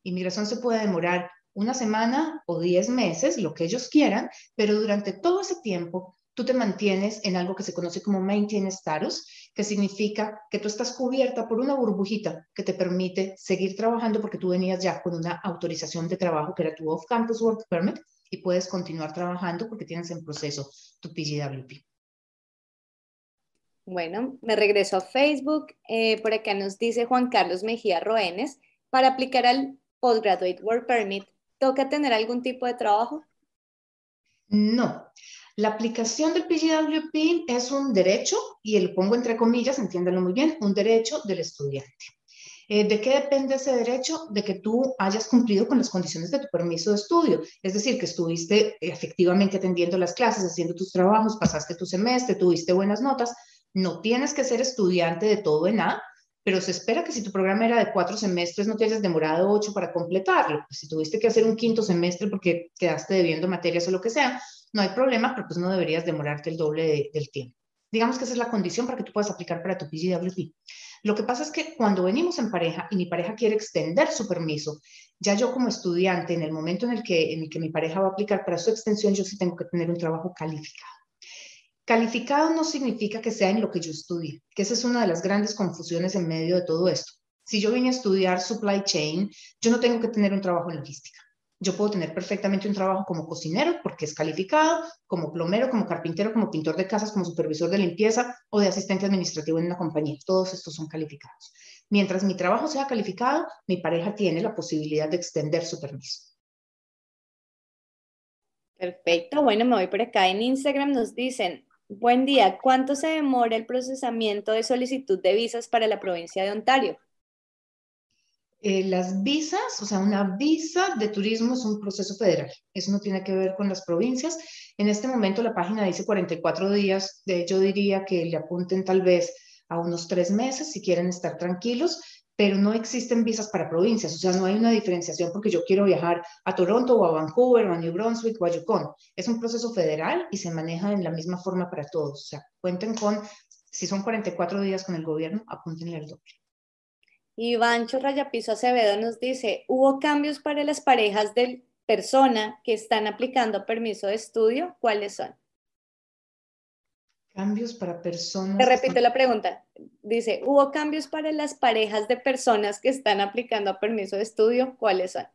Inmigración se puede demorar una semana o diez meses, lo que ellos quieran, pero durante todo ese tiempo tú te mantienes en algo que se conoce como maintain status, que significa que tú estás cubierta por una burbujita que te permite seguir trabajando porque tú venías ya con una autorización de trabajo que era tu off-campus work permit y puedes continuar trabajando porque tienes en proceso tu PGWP. Bueno, me regreso a Facebook. Eh, por acá nos dice Juan Carlos Mejía Roenes, para aplicar al Postgraduate Work Permit, ¿toca tener algún tipo de trabajo? No. La aplicación del PGWP es un derecho, y lo pongo entre comillas, entiéndalo muy bien, un derecho del estudiante. Eh, ¿De qué depende ese derecho? De que tú hayas cumplido con las condiciones de tu permiso de estudio. Es decir, que estuviste efectivamente atendiendo las clases, haciendo tus trabajos, pasaste tu semestre, tuviste buenas notas. No tienes que ser estudiante de todo en A, pero se espera que si tu programa era de cuatro semestres, no te hayas demorado ocho para completarlo. Si tuviste que hacer un quinto semestre porque quedaste debiendo materias o lo que sea, no hay problema, pero pues no deberías demorarte el doble del tiempo. Digamos que esa es la condición para que tú puedas aplicar para tu PGWP. Lo que pasa es que cuando venimos en pareja y mi pareja quiere extender su permiso, ya yo como estudiante, en el momento en el que, en el que mi pareja va a aplicar para su extensión, yo sí tengo que tener un trabajo calificado. Calificado no significa que sea en lo que yo estudie, que esa es una de las grandes confusiones en medio de todo esto. Si yo vine a estudiar supply chain, yo no tengo que tener un trabajo en logística. Yo puedo tener perfectamente un trabajo como cocinero porque es calificado, como plomero, como carpintero, como pintor de casas, como supervisor de limpieza o de asistente administrativo en una compañía. Todos estos son calificados. Mientras mi trabajo sea calificado, mi pareja tiene la posibilidad de extender su permiso. Perfecto. Bueno, me voy por acá. En Instagram nos dicen, buen día, ¿cuánto se demora el procesamiento de solicitud de visas para la provincia de Ontario? Eh, las visas, o sea, una visa de turismo es un proceso federal. Eso no tiene que ver con las provincias. En este momento la página dice 44 días. De, yo diría que le apunten tal vez a unos tres meses si quieren estar tranquilos, pero no existen visas para provincias. O sea, no hay una diferenciación porque yo quiero viajar a Toronto o a Vancouver o a New Brunswick o a Yukon. Es un proceso federal y se maneja en la misma forma para todos. O sea, cuenten con, si son 44 días con el gobierno, apúntenle al doble. Iván Rayapiso Acevedo nos dice, ¿hubo cambios para las parejas de persona que están aplicando permiso de estudio? ¿Cuáles son? Cambios para personas. Te repito la pregunta. Dice, ¿hubo cambios para las parejas de personas que están aplicando permiso de estudio? ¿Cuáles son?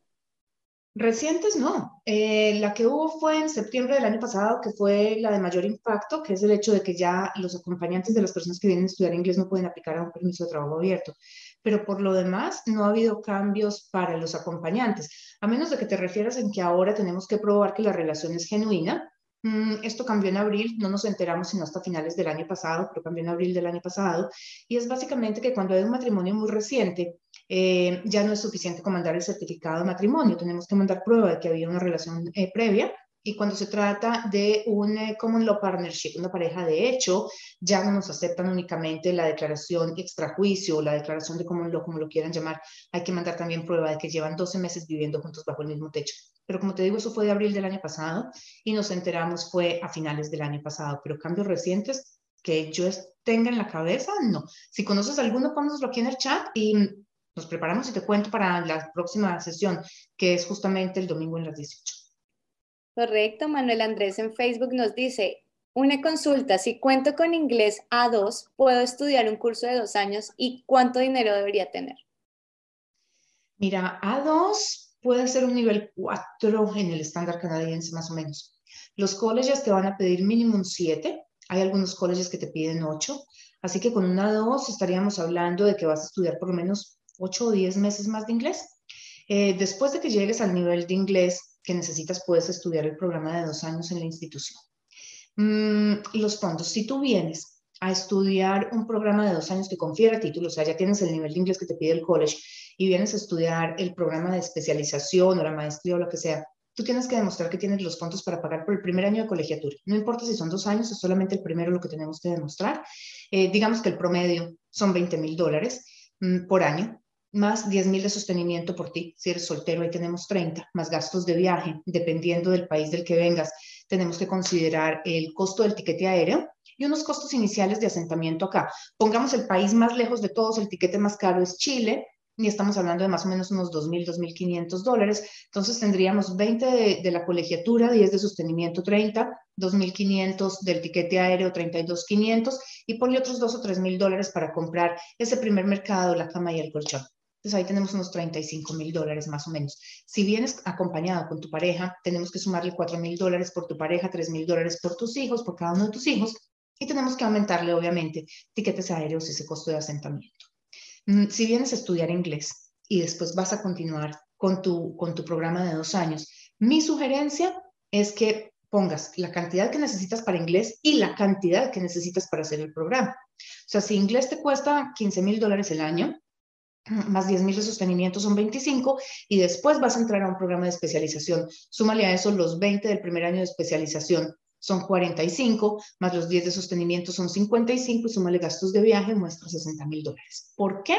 Recientes no. Eh, la que hubo fue en septiembre del año pasado, que fue la de mayor impacto, que es el hecho de que ya los acompañantes de las personas que vienen a estudiar inglés no pueden aplicar a un permiso de trabajo abierto. Pero por lo demás, no ha habido cambios para los acompañantes, a menos de que te refieras en que ahora tenemos que probar que la relación es genuina. Mm, esto cambió en abril, no nos enteramos sino hasta finales del año pasado, pero cambió en abril del año pasado. Y es básicamente que cuando hay un matrimonio muy reciente, eh, ya no es suficiente con mandar el certificado de matrimonio, tenemos que mandar prueba de que había una relación eh, previa. Y cuando se trata de un eh, common law partnership, una pareja de hecho, ya no nos aceptan únicamente la declaración extrajuicio o la declaración de common law, como lo quieran llamar. Hay que mandar también prueba de que llevan 12 meses viviendo juntos bajo el mismo techo. Pero como te digo, eso fue de abril del año pasado y nos enteramos fue a finales del año pasado. Pero cambios recientes que yo tenga en la cabeza, no. Si conoces alguno, pónnoslo aquí en el chat y nos preparamos y te cuento para la próxima sesión, que es justamente el domingo en las 18. Correcto, Manuel Andrés en Facebook nos dice, una consulta, si cuento con inglés A2, ¿puedo estudiar un curso de dos años y cuánto dinero debería tener? Mira, A2 puede ser un nivel 4 en el estándar canadiense más o menos. Los colleges te van a pedir mínimo un 7, hay algunos colleges que te piden 8, así que con un A2 estaríamos hablando de que vas a estudiar por lo menos 8 o 10 meses más de inglés. Eh, después de que llegues al nivel de inglés que necesitas, puedes estudiar el programa de dos años en la institución. Mm, los fondos, si tú vienes a estudiar un programa de dos años que confiera títulos, o sea, ya tienes el nivel de inglés que te pide el college y vienes a estudiar el programa de especialización o la maestría o lo que sea, tú tienes que demostrar que tienes los fondos para pagar por el primer año de colegiatura. No importa si son dos años, es solamente el primero lo que tenemos que demostrar. Eh, digamos que el promedio son 20 mil dólares mm, por año más 10 mil de sostenimiento por ti. Si eres soltero, ahí tenemos 30, más gastos de viaje, dependiendo del país del que vengas. Tenemos que considerar el costo del tiquete aéreo y unos costos iniciales de asentamiento acá. Pongamos el país más lejos de todos, el tiquete más caro es Chile, y estamos hablando de más o menos unos 2.000, 2.500 dólares. Entonces tendríamos 20 de, de, la colegiatura, 10 de sostenimiento, 30, 2.500 del tiquete aéreo, 32.500 y ponle otros 2 o 3.000 dólares para comprar ese primer mercado, la cama y el colchón. Entonces ahí tenemos unos 35 mil dólares más o menos. Si vienes acompañado con tu pareja, tenemos que sumarle 4 mil dólares por tu pareja, 3 mil dólares por tus hijos, por cada uno de tus hijos, y tenemos que aumentarle, obviamente, tiquetes aéreos y ese costo de asentamiento. Mm, si vienes a estudiar inglés y después vas a continuar con tu, con tu programa de dos años, mi sugerencia es que pongas la cantidad que necesitas para inglés y la cantidad que necesitas para hacer el programa. O sea, si inglés te cuesta 15 mil dólares el año, más 10 mil de sostenimiento son 25 y después vas a entrar a un programa de especialización. Súmale a eso los 20 del primer año de especialización, son 45, más los 10 de sostenimiento son 55 y súmale gastos de viaje, muestra 60 mil dólares. ¿Por qué?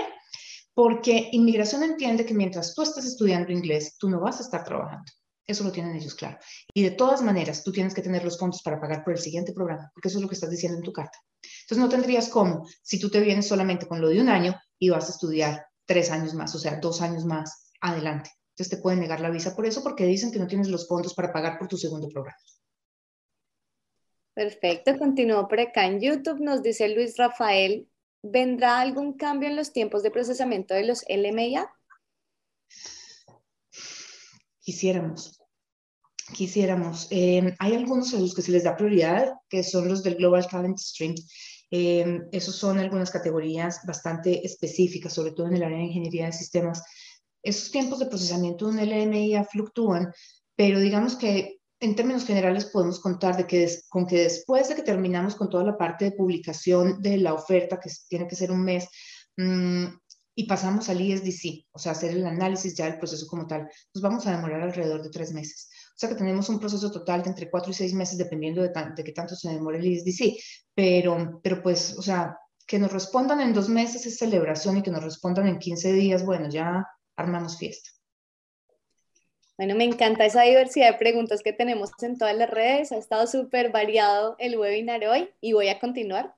Porque inmigración entiende que mientras tú estás estudiando inglés, tú no vas a estar trabajando. Eso lo tienen ellos claro. Y de todas maneras, tú tienes que tener los fondos para pagar por el siguiente programa, porque eso es lo que estás diciendo en tu carta. Entonces, no tendrías cómo, si tú te vienes solamente con lo de un año y vas a estudiar tres años más, o sea, dos años más adelante. Entonces te pueden negar la visa por eso, porque dicen que no tienes los fondos para pagar por tu segundo programa. Perfecto, continúo por acá en YouTube. Nos dice Luis Rafael, ¿vendrá algún cambio en los tiempos de procesamiento de los LMIA? Quisiéramos, quisiéramos. Eh, hay algunos a los que se les da prioridad, que son los del Global Talent Stream. Eh, esos son algunas categorías bastante específicas, sobre todo en el área de ingeniería de sistemas. Esos tiempos de procesamiento de un LMIA fluctúan, pero digamos que en términos generales podemos contar de que con que después de que terminamos con toda la parte de publicación de la oferta, que tiene que ser un mes, mm, y pasamos al ISDC, o sea, hacer el análisis ya del proceso como tal, nos vamos a demorar alrededor de tres meses. O sea que tenemos un proceso total de entre cuatro y seis meses dependiendo de, de qué tanto se demore el ISDC. Pero, pero pues, o sea, que nos respondan en dos meses es celebración y que nos respondan en 15 días, bueno, ya armamos fiesta. Bueno, me encanta esa diversidad de preguntas que tenemos en todas las redes. Ha estado súper variado el webinar hoy y voy a continuar.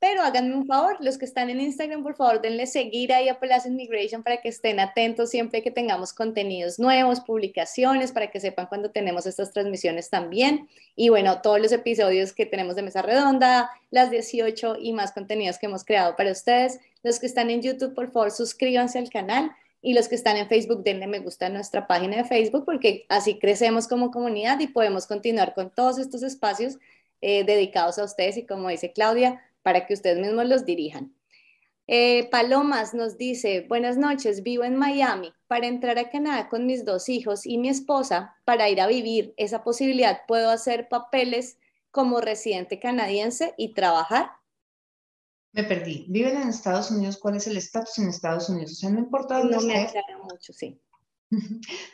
Pero háganme un favor, los que están en Instagram, por favor, denle seguir ahí a Palacio Immigration para que estén atentos siempre que tengamos contenidos nuevos, publicaciones, para que sepan cuando tenemos estas transmisiones también. Y bueno, todos los episodios que tenemos de Mesa Redonda, las 18 y más contenidos que hemos creado para ustedes. Los que están en YouTube, por favor, suscríbanse al canal. Y los que están en Facebook, denle me gusta a nuestra página de Facebook porque así crecemos como comunidad y podemos continuar con todos estos espacios eh, dedicados a ustedes y como dice Claudia, para que ustedes mismos los dirijan. Eh, Palomas nos dice, buenas noches, vivo en Miami. Para entrar a Canadá con mis dos hijos y mi esposa, para ir a vivir esa posibilidad, ¿puedo hacer papeles como residente canadiense y trabajar? Me perdí. ¿Viven en Estados Unidos? ¿Cuál es el estatus en Estados Unidos? O sea, no importa dónde No me aclara mucho, sí.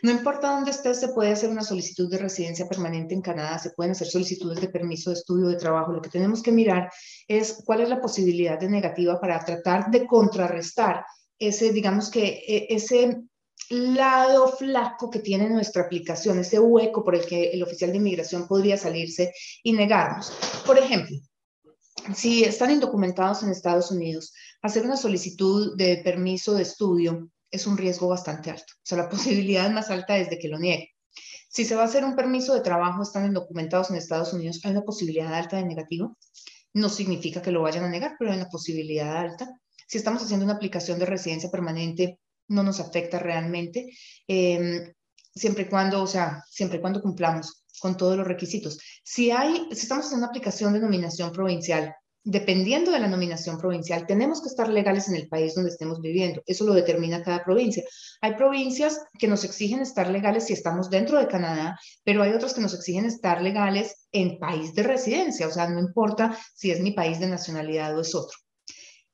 No importa dónde estés, se puede hacer una solicitud de residencia permanente en Canadá, se pueden hacer solicitudes de permiso de estudio de trabajo. Lo que tenemos que mirar es cuál es la posibilidad de negativa para tratar de contrarrestar ese, digamos que e, ese lado flaco que tiene nuestra aplicación, ese hueco por el que el oficial de inmigración podría salirse y negarnos. Por ejemplo, si están indocumentados en Estados Unidos, hacer una solicitud de permiso de estudio es un riesgo bastante alto. O sea, la posibilidad más alta es de que lo niegue. Si se va a hacer un permiso de trabajo, están documentados en Estados Unidos, hay una posibilidad alta de negativo. No significa que lo vayan a negar, pero hay una posibilidad alta. Si estamos haciendo una aplicación de residencia permanente, no nos afecta realmente, em, siempre y cuando, o sea, siempre y cuando cumplamos con todos los requisitos. Si hay, si estamos haciendo una aplicación de nominación provincial, dependiendo de la nominación provincial, tenemos que estar legales en el país donde estemos viviendo. Eso lo determina cada provincia. Hay provincias que nos exigen estar legales si estamos dentro de Canadá, pero hay otras que nos exigen estar legales en país de residencia. O sea, no importa si es mi país de nacionalidad o es otro.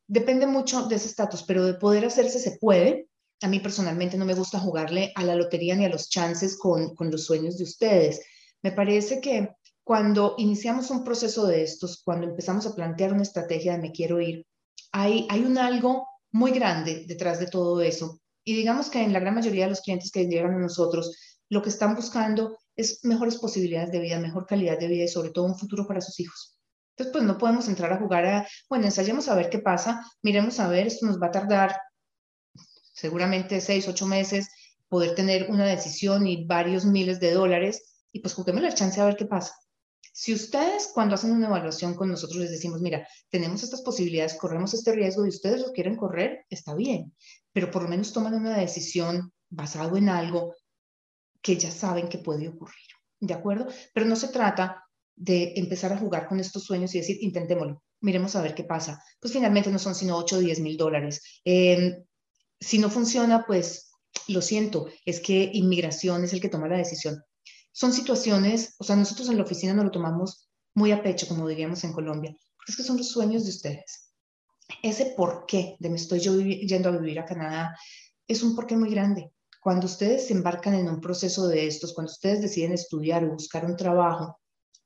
Depende mucho de ese estatus, pero de poder hacerse se puede. A mí personalmente no me gusta jugarle a la lotería ni a los chances con, con los sueños de ustedes. Me parece que cuando iniciamos un proceso de estos, cuando empezamos a plantear una estrategia de me quiero ir, hay, hay un algo muy grande detrás de todo eso. Y digamos que en la gran mayoría de los clientes que llegan a nosotros, lo que están buscando es mejores posibilidades de vida, mejor calidad de vida y sobre todo un futuro para sus hijos. Entonces, pues no podemos entrar a jugar a, bueno, ensayemos a ver qué pasa, miremos a ver, esto nos va a tardar seguramente seis, ocho meses, poder tener una decisión y varios miles de dólares, y pues juguemos la chance a ver qué pasa. Si ustedes cuando hacen una evaluación con nosotros les decimos, mira, tenemos estas posibilidades, corremos este riesgo y ustedes lo quieren correr, está bien, pero por lo menos toman una decisión basado en algo que ya saben que puede ocurrir, ¿de acuerdo? Pero no se trata de empezar a jugar con estos sueños y decir, intentémoslo, miremos a ver qué pasa. Pues finalmente no son sino 8 o 10 mil dólares. Em, si no funciona, pues lo siento, es que inmigración es el que toma la decisión son situaciones, o sea, nosotros en la oficina no lo tomamos muy a pecho, como diríamos en Colombia, porque es que son los sueños de ustedes. Ese por qué de me estoy yo yendo a vivir a Canadá es un porqué muy grande. Cuando ustedes se embarcan en un proceso de estos, cuando ustedes deciden estudiar o buscar un trabajo,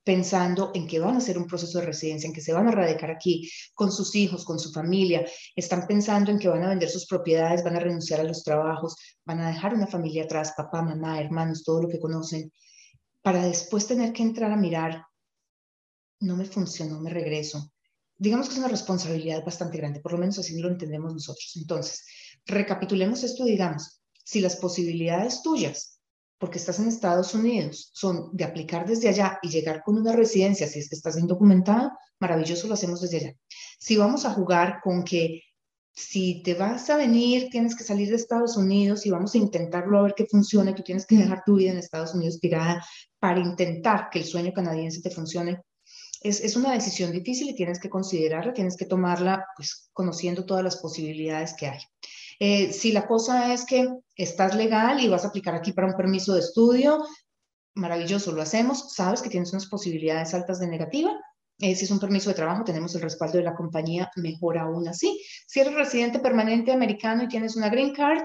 pensando en que van a hacer un proceso de residencia, en que se van a radicar aquí con sus hijos, con su familia, están pensando en que van a vender sus propiedades, van a renunciar a los trabajos, van a dejar una familia atrás, papá, mamá, hermanos, todo lo que conocen, para después tener que entrar a mirar, no me funcionó, me regreso. Digamos que es una responsabilidad bastante grande, por lo menos así lo entendemos nosotros. Entonces, recapitulemos esto digamos, si las posibilidades tuyas, porque estás en Estados Unidos, son de aplicar desde allá y llegar con una residencia, si es que estás indocumentado, maravilloso, lo hacemos desde allá. Si vamos a jugar con que si te vas a venir, tienes que salir de Estados Unidos y vamos a intentarlo a ver qué funciona, tú tienes que dejar tu vida en Estados Unidos tirada para intentar que el sueño canadiense te funcione. Es, es una decisión difícil y tienes que considerarla, tienes que tomarla pues conociendo todas las posibilidades que hay. Eh, si la cosa es que estás legal y vas a aplicar aquí para un permiso de estudio, maravilloso, lo hacemos, sabes que tienes unas posibilidades altas de negativa, Eh, si es un permiso de trabajo, tenemos el respaldo de la compañía, mejor aún así. Si eres residente permanente americano y tienes una green card,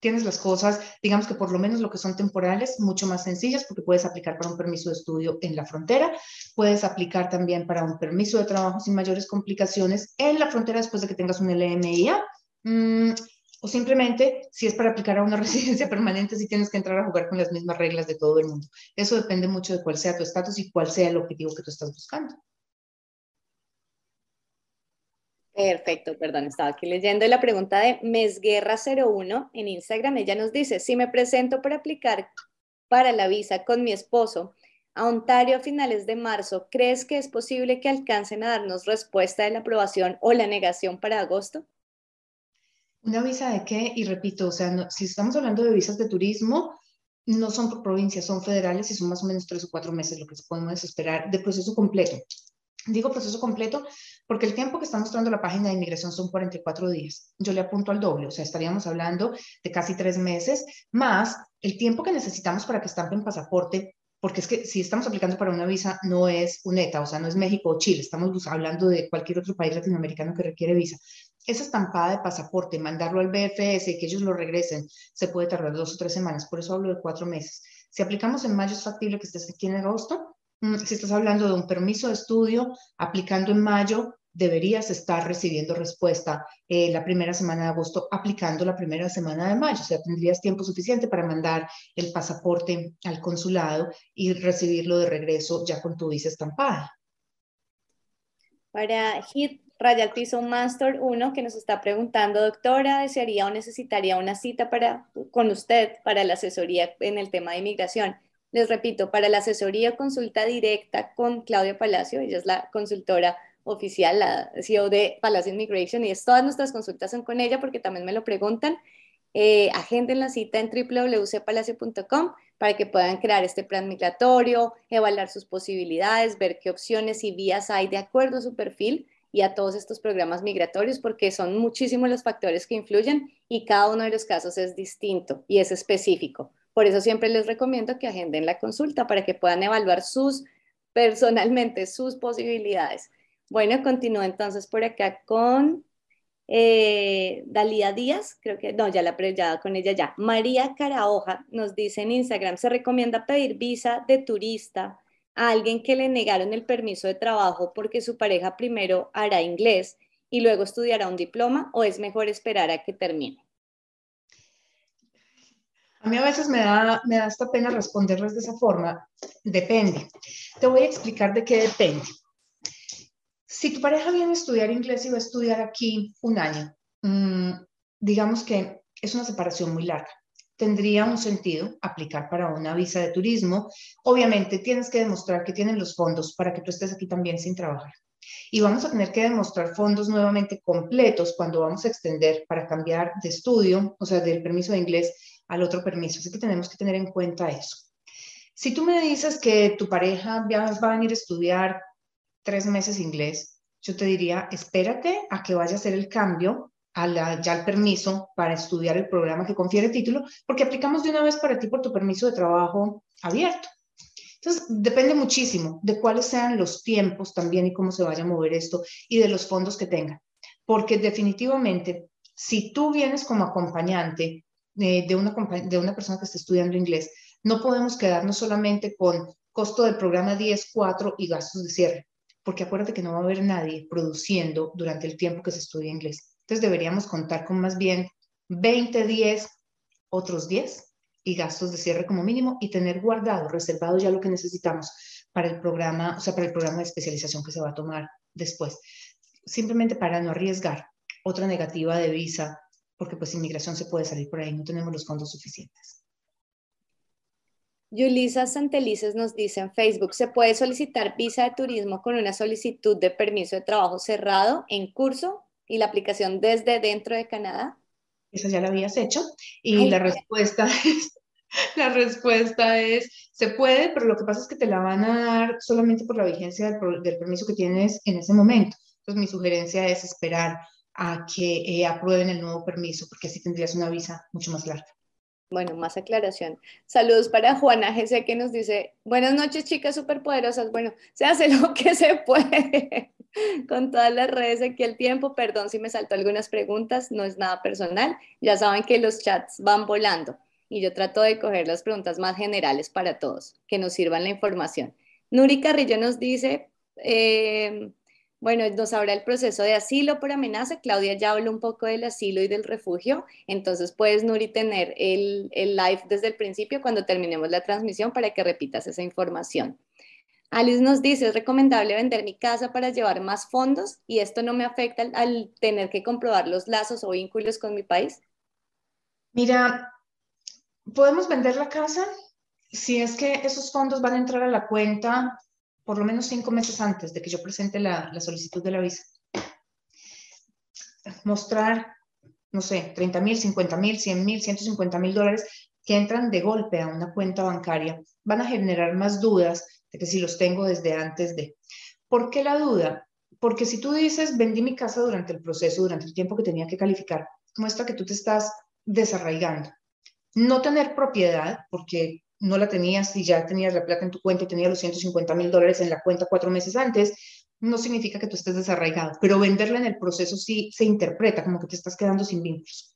tienes las cosas, digamos que por lo menos lo que son temporales, mucho más sencillas porque puedes aplicar para un permiso de estudio en la frontera, puedes aplicar también para un permiso de trabajo sin mayores complicaciones en la frontera después de que tengas un LMIA. Mm, o simplemente, si es para aplicar a una residencia permanente, si tienes que entrar a jugar con las mismas reglas de todo el mundo. Eso depende mucho de cuál sea tu estatus y cuál sea el objetivo que tú estás buscando. Perfecto, perdón, estaba aquí leyendo la pregunta de Mesguerra01 en Instagram. Ella nos dice, si me presento para aplicar para la visa con mi esposo a Ontario a finales de marzo, ¿crees que es posible que alcancen a darnos respuesta de la aprobación o la negación para agosto? ¿Una visa de qué? Y repito, o sea, si estamos hablando de visas de turismo, no son provincias, son federales y son más o menos tres o cuatro meses lo que podemos esperar de proceso completo. Digo proceso completo porque el tiempo que está mostrando la página de inmigración son 44 días. Yo le apunto al doble, o sea, estaríamos hablando de casi tres meses, más el tiempo que necesitamos para que estampen pasaporte, porque es que si estamos aplicando para una visa, no es UNETA, o sea, no es México o Chile, estamos hablando de cualquier otro país latinoamericano que requiere visa. Esa estampada de pasaporte, mandarlo al BFS y que ellos lo regresen, se puede tardar dos o tres semanas, por eso hablo de cuatro meses. Si aplicamos en mayo, es factible que estés aquí en agosto. Si estás hablando de un permiso de estudio, aplicando en mayo, deberías estar recibiendo respuesta eh, la primera semana de agosto, aplicando la primera semana de mayo. O sea, tendrías tiempo suficiente para mandar el pasaporte al consulado y recibirlo de regreso ya con tu visa estampada. Para HIT Raya al Piso Master 1, que nos está preguntando, doctora, ¿desearía o necesitaría una cita para, con usted para la asesoría en el tema de inmigración? Les repito, para la asesoría consulta directa con Claudia Palacio, ella es la consultora oficial, la CEO de Palacio Immigration, y es, todas nuestras consultas son con ella porque también me lo preguntan. Eh, agenden la cita en www.palacio.com para que puedan crear este plan migratorio, evaluar sus posibilidades, ver qué opciones y vías hay de acuerdo a su perfil y a todos estos programas migratorios, porque son muchísimos los factores que influyen y cada uno de los casos es distinto y es específico. Por eso siempre les recomiendo que agenden la consulta para que puedan evaluar sus personalmente sus posibilidades. Bueno, continúo entonces por acá con eh, Dalía Díaz, creo que, no, ya la ya con ella ya. María Carahoja nos dice en Instagram, se recomienda pedir visa de turista a alguien que le negaron el permiso de trabajo porque su pareja primero hará inglés y luego estudiará un diploma o es mejor esperar a que termine. Mí a veces me da, me da esta pena responderles de esa forma. Depende. Te voy a explicar de qué depende. Si tu pareja viene a estudiar inglés y va a estudiar aquí un año, mm, digamos que es una separación muy larga. Tendría un sentido aplicar para una visa de turismo. Obviamente tienes que demostrar que tienen los fondos para que tú estés aquí también sin trabajar. Y vamos a tener que demostrar fondos nuevamente completos cuando vamos a extender para cambiar de estudio, o sea, del permiso de inglés al otro permiso. Así que tenemos que tener en cuenta eso. Si tú me dices que tu pareja va a venir a estudiar tres meses inglés, yo te diría, espérate a que vaya a hacer el cambio a la, ya al permiso para estudiar el programa que confiere título, porque aplicamos de una vez para ti por tu permiso de trabajo abierto. Entonces, depende muchísimo de cuáles sean los tiempos también y cómo se vaya a mover esto y de los fondos que tenga. Porque definitivamente, si tú vienes como acompañante de, de, una, de una persona que está estudiando inglés, no podemos quedarnos solamente con costo del programa 10, 4 y gastos de cierre porque acuérdate que no va a haber nadie produciendo durante el tiempo que se estudia inglés. Entonces deberíamos contar con más bien 20, 10, otros 10 y gastos de cierre como mínimo y tener guardado, reservado ya lo que necesitamos para el programa, o sea, para el programa de especialización que se va a tomar después. Simplemente para no arriesgar otra negativa de visa, porque pues inmigración se puede salir por ahí, no tenemos los fondos suficientes. Yulisa Santelices nos dice en Facebook, ¿se puede solicitar visa de turismo con una solicitud de permiso de trabajo cerrado en curso y la aplicación desde dentro de Canadá? Eso ya lo habías hecho y la respuesta es, la respuesta es, se puede, pero lo que pasa es que te la van a dar solamente por la vigencia del, del permiso que tienes en ese momento. Entonces mi sugerencia es esperar a que eh, aprueben el nuevo permiso, porque así tendrías una visa mucho más larga. Bueno, más aclaración. Saludos para Juana GC que nos dice, buenas noches chicas superpoderosas. Bueno, se hace lo que se puede con todas las redes aquí el tiempo. Perdón si me saltó algunas preguntas, no es nada personal. Ya saben que los chats van volando y yo trato de coger las preguntas más generales para todos, que nos sirvan la información. Nuri Carrillo nos dice, eh, bueno, nos habla el proceso de asilo por amenaza. Claudia ya habló un poco del asilo y del refugio. Entonces puedes, Nuri, tener el, live desde el principio cuando terminemos la transmisión para que repitas esa información. Alice nos dice, es recomendable vender mi casa para llevar más fondos y esto no me afecta al, tener que comprobar los lazos o vínculos con mi país. Mira, podemos vender la casa si es que esos fondos van a entrar a la cuenta por lo menos cinco meses antes de que yo presente la, solicitud de la visa. Mostrar, no sé, 30 mil, 50 mil, 100 mil, 150 mil dólares que entran de golpe a una cuenta bancaria van a generar más dudas de que si los tengo desde antes de. ¿Por qué la duda? Porque si tú dices, vendí mi casa durante el proceso, durante el tiempo que tenía que calificar, muestra que tú te estás desarraigando. No tener propiedad, porque no la tenías y ya tenías la plata en tu cuenta y tenías los 150 mil dólares en la cuenta cuatro meses antes, no significa que tú estés desarraigado, pero venderla en el proceso sí se interpreta como que te estás quedando sin vínculos.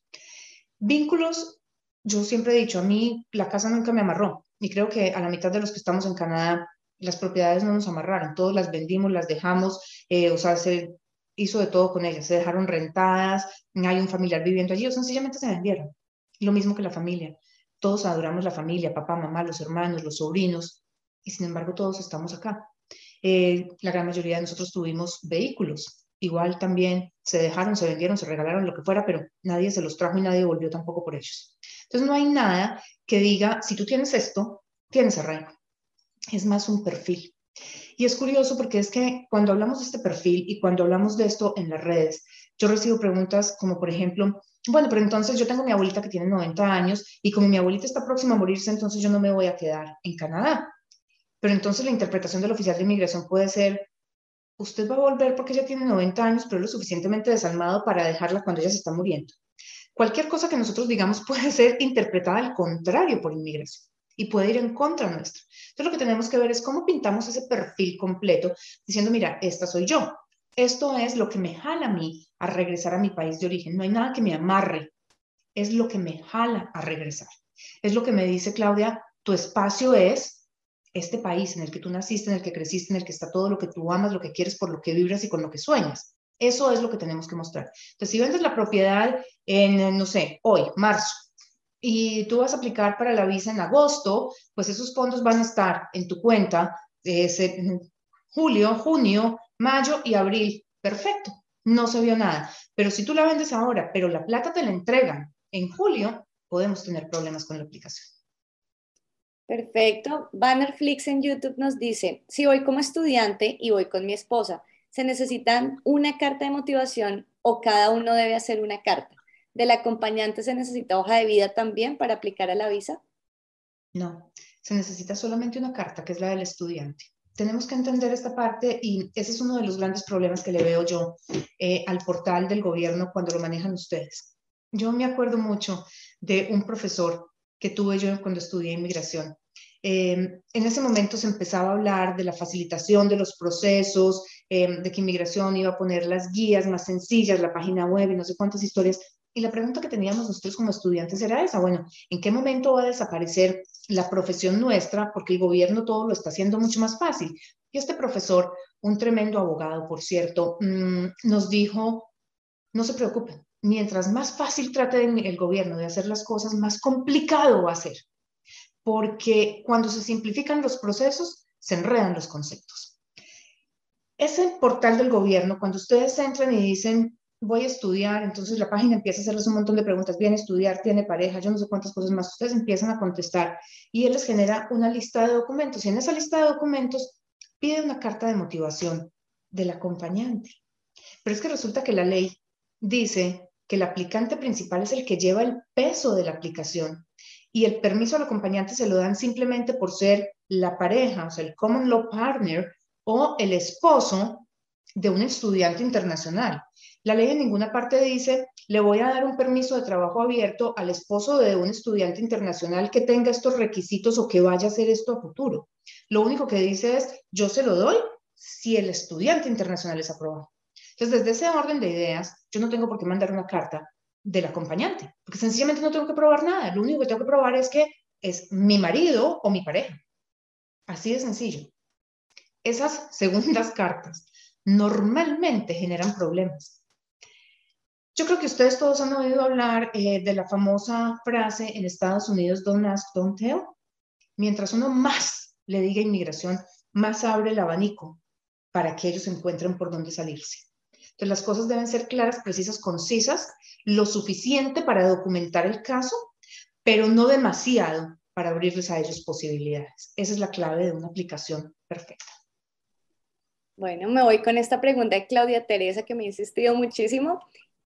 Vínculos, yo siempre he dicho, a mí la casa nunca me amarró y creo que a la mitad de los que estamos en Canadá, las propiedades no nos amarraron, todos las vendimos, las dejamos, eh, o sea, se hizo de todo con ellas, se dejaron rentadas, hay un familiar viviendo allí o sencillamente se vendieron. Lo mismo que la familia. Todos adoramos la familia, papá, mamá, los hermanos, los sobrinos, y sin embargo todos estamos acá. Eh, la gran mayoría de nosotros tuvimos vehículos. Igual también se dejaron, se vendieron, se regalaron, lo que fuera, pero nadie se los trajo y nadie volvió tampoco por ellos. Entonces no hay nada que diga, si tú tienes esto, tienes arraigo. Es más un perfil. Y es curioso porque es que cuando hablamos de este perfil y cuando hablamos de esto en las redes, yo recibo preguntas como, por ejemplo, bueno, pero entonces yo tengo mi abuelita que tiene 90 años y como mi abuelita está próxima a morirse, entonces yo no me voy a quedar en Canadá. Pero entonces la interpretación del oficial de inmigración puede ser, usted va a volver porque ella tiene 90 años, pero es lo suficientemente desalmado para dejarla cuando ella se está muriendo. Cualquier cosa que nosotros digamos puede ser interpretada al contrario por inmigración y puede ir en contra nuestra. Entonces lo que tenemos que ver es cómo pintamos ese perfil completo diciendo, mira, esta soy yo. Esto es lo que me jala a mí a regresar a mi país de origen. No hay nada que me amarre. Es lo que me jala a regresar. Es lo que me dice Claudia, tu espacio es este país en el que tú naciste, en el que creciste, en el que está todo lo que tú amas, lo que quieres, por lo que vibras y con lo que sueñas. Eso es lo que tenemos que mostrar. Entonces, si vendes la propiedad en, no sé, hoy, marzo, y tú vas a aplicar para la visa en agosto, pues esos fondos van a estar en tu cuenta de julio, junio, mayo y abril. Perfecto, no se vio nada. Pero si tú la vendes ahora, pero la plata te la entregan en julio, podemos tener problemas con la aplicación. Perfecto. Bannerflix en YouTube nos dice, si voy como estudiante y voy con mi esposa, ¿se necesitan una carta de motivación o cada uno debe hacer una carta? ¿Del acompañante se necesita hoja de vida también para aplicar a la visa? No, se necesita solamente una carta, que es la del estudiante tenemos que entender esta parte y ese es uno de los grandes problemas que le veo yo eh, al portal del gobierno cuando lo manejan ustedes. Yo me acuerdo mucho de un profesor que tuve yo cuando estudié inmigración. Eh, en ese momento se empezaba a hablar de la facilitación de los procesos, eh, de que inmigración iba a poner las guías más sencillas, la página web y no sé cuántas historias. Y la pregunta que teníamos nosotros como estudiantes era esa, bueno, ¿en qué momento va a desaparecer la profesión nuestra? Porque el gobierno todo lo está haciendo mucho más fácil. Y este profesor, un tremendo abogado, por cierto, mm, nos dijo, no se preocupen, mientras más fácil trate el gobierno de hacer las cosas, más complicado va a ser. Porque cuando se simplifican los procesos, se enredan los conceptos. Ese portal del gobierno, cuando ustedes entran y dicen, voy a estudiar, entonces la página empieza a hacerles un montón de preguntas, viene a estudiar, tiene pareja, yo no sé cuántas cosas más, ustedes empiezan a contestar y él les genera una lista de documentos y en esa lista de documentos pide una carta de motivación del acompañante. Pero es que resulta que la ley dice que el aplicante principal es el que lleva el peso de la aplicación y el permiso al acompañante se lo dan simplemente por ser la pareja, o sea, el common law partner o el esposo de un estudiante internacional. La ley en ninguna parte dice, le voy a dar un permiso de trabajo abierto al esposo de un estudiante internacional que tenga estos requisitos o que vaya a hacer esto a futuro. Lo único que dice es, yo se lo doy si el estudiante internacional es aprobado. Entonces, desde ese orden de ideas, yo no tengo por qué mandar una carta del acompañante, porque sencillamente no tengo que probar nada. Lo único que tengo que probar es que es mi marido o mi pareja. Así de sencillo. Esas segundas cartas normalmente generan problemas. Yo creo que ustedes todos han oído hablar eh, de la famosa frase en Estados Unidos, don't ask, don't tell. Mientras uno más le diga inmigración, más abre el abanico para que ellos encuentren por dónde salirse. Entonces las cosas deben ser claras, precisas, concisas, lo suficiente para documentar el caso, pero no demasiado para abrirles a ellos posibilidades. Esa es la clave de una aplicación perfecta. Bueno, me voy con esta pregunta de Claudia Teresa que me ha insistido muchísimo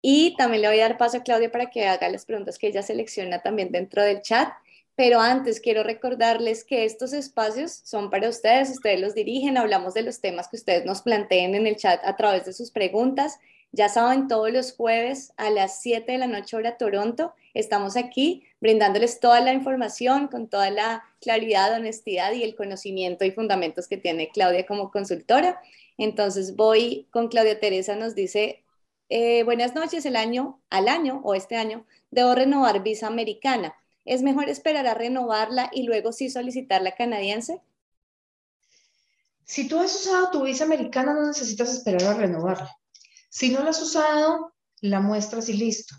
y también le voy a dar paso a Claudia para que haga las preguntas que ella selecciona también dentro del chat. Pero antes quiero recordarles que estos espacios son para ustedes, ustedes los dirigen, hablamos de los temas que ustedes nos planteen en el chat a través de sus preguntas. Ya saben, todos los jueves a las 7 de la noche hora Toronto, estamos aquí brindándoles toda la información con toda la claridad, honestidad y el conocimiento y fundamentos que tiene Claudia como consultora. Entonces voy con Claudia Teresa, nos dice, eh, buenas noches, el año al año o este año debo renovar visa americana. ¿Es mejor esperar a renovarla y luego sí solicitar la canadiense? Si tú has usado tu visa americana, no necesitas esperar a renovarla. Si no la has usado, la muestras y listo.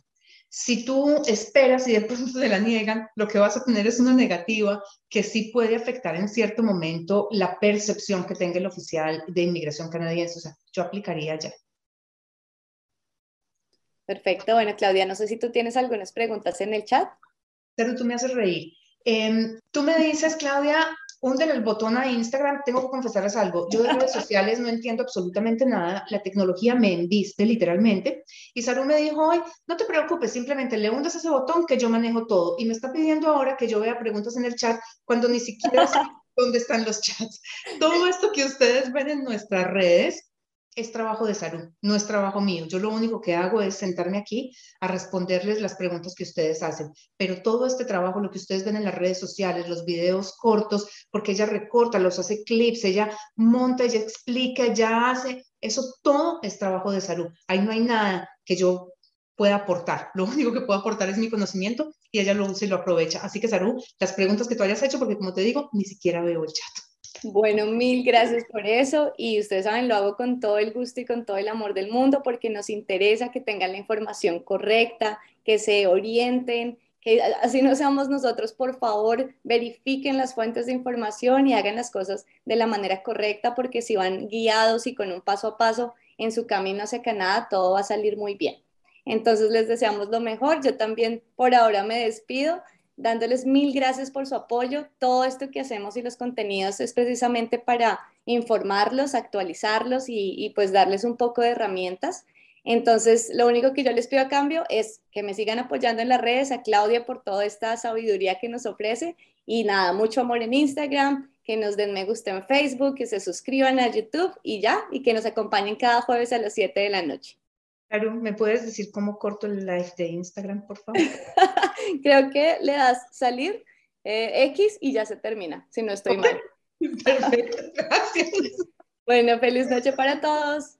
Si tú esperas y de pronto te la niegan, lo que vas a tener es una negativa que sí puede afectar en cierto momento la percepción que tenga el oficial de inmigración canadiense. O sea, yo aplicaría ya. Perfecto. Bueno, Claudia, no sé si tú tienes algunas preguntas en el chat. Pero tú me haces reír. Em, tú me dices, Claudia, hunden el botón a Instagram. Tengo que confesarles algo. Yo de redes sociales no entiendo absolutamente nada. La tecnología me enviste literalmente. Y Saru me dijo hoy, no te preocupes, simplemente le hundas ese botón que yo manejo todo. Y me está pidiendo ahora que yo vea preguntas en el chat cuando ni siquiera sé dónde están los chats. Todo esto que ustedes ven en nuestras redes es trabajo de salud, no es trabajo mío. Yo lo único que hago es sentarme aquí a responderles las preguntas que ustedes hacen. Pero todo este trabajo, lo que ustedes ven en las redes sociales, los videos cortos, porque ella recorta, los hace clips, ella monta, ella explica, ella hace, eso todo es trabajo de salud. Ahí no hay nada que yo pueda aportar. Lo único que puedo aportar es mi conocimiento y ella lo usa y lo aprovecha. Así que, Saru, las preguntas que tú hayas hecho, porque como te digo, ni siquiera veo el chat. Bueno, mil gracias por eso y ustedes saben, lo hago con todo el gusto y con todo el amor del mundo porque nos interesa que tengan la información correcta, que se orienten, que así no seamos nosotros, por favor, verifiquen las fuentes de información y hagan las cosas de la manera correcta porque si van guiados y con un paso a paso en su camino hacia Canadá, todo va a salir muy bien. Entonces les deseamos lo mejor. Yo también por ahora me despido dándoles mil gracias por su apoyo. Todo esto que hacemos y los contenidos es precisamente para informarlos, actualizarlos y, pues darles un poco de herramientas. Entonces, lo único que yo les pido a cambio es que me sigan apoyando en las redes, a Claudia por toda esta sabiduría que nos ofrece y nada, mucho amor en Instagram, que nos den me gusta en Facebook, que se suscriban a YouTube y ya, y que nos acompañen cada jueves a las 7 de la noche. Claro, ¿me puedes decir cómo corto el live de Instagram, por favor? Creo que le das salir eh, X y ya se termina, si no estoy mal. Perfecto, gracias. Bueno, feliz noche para todos.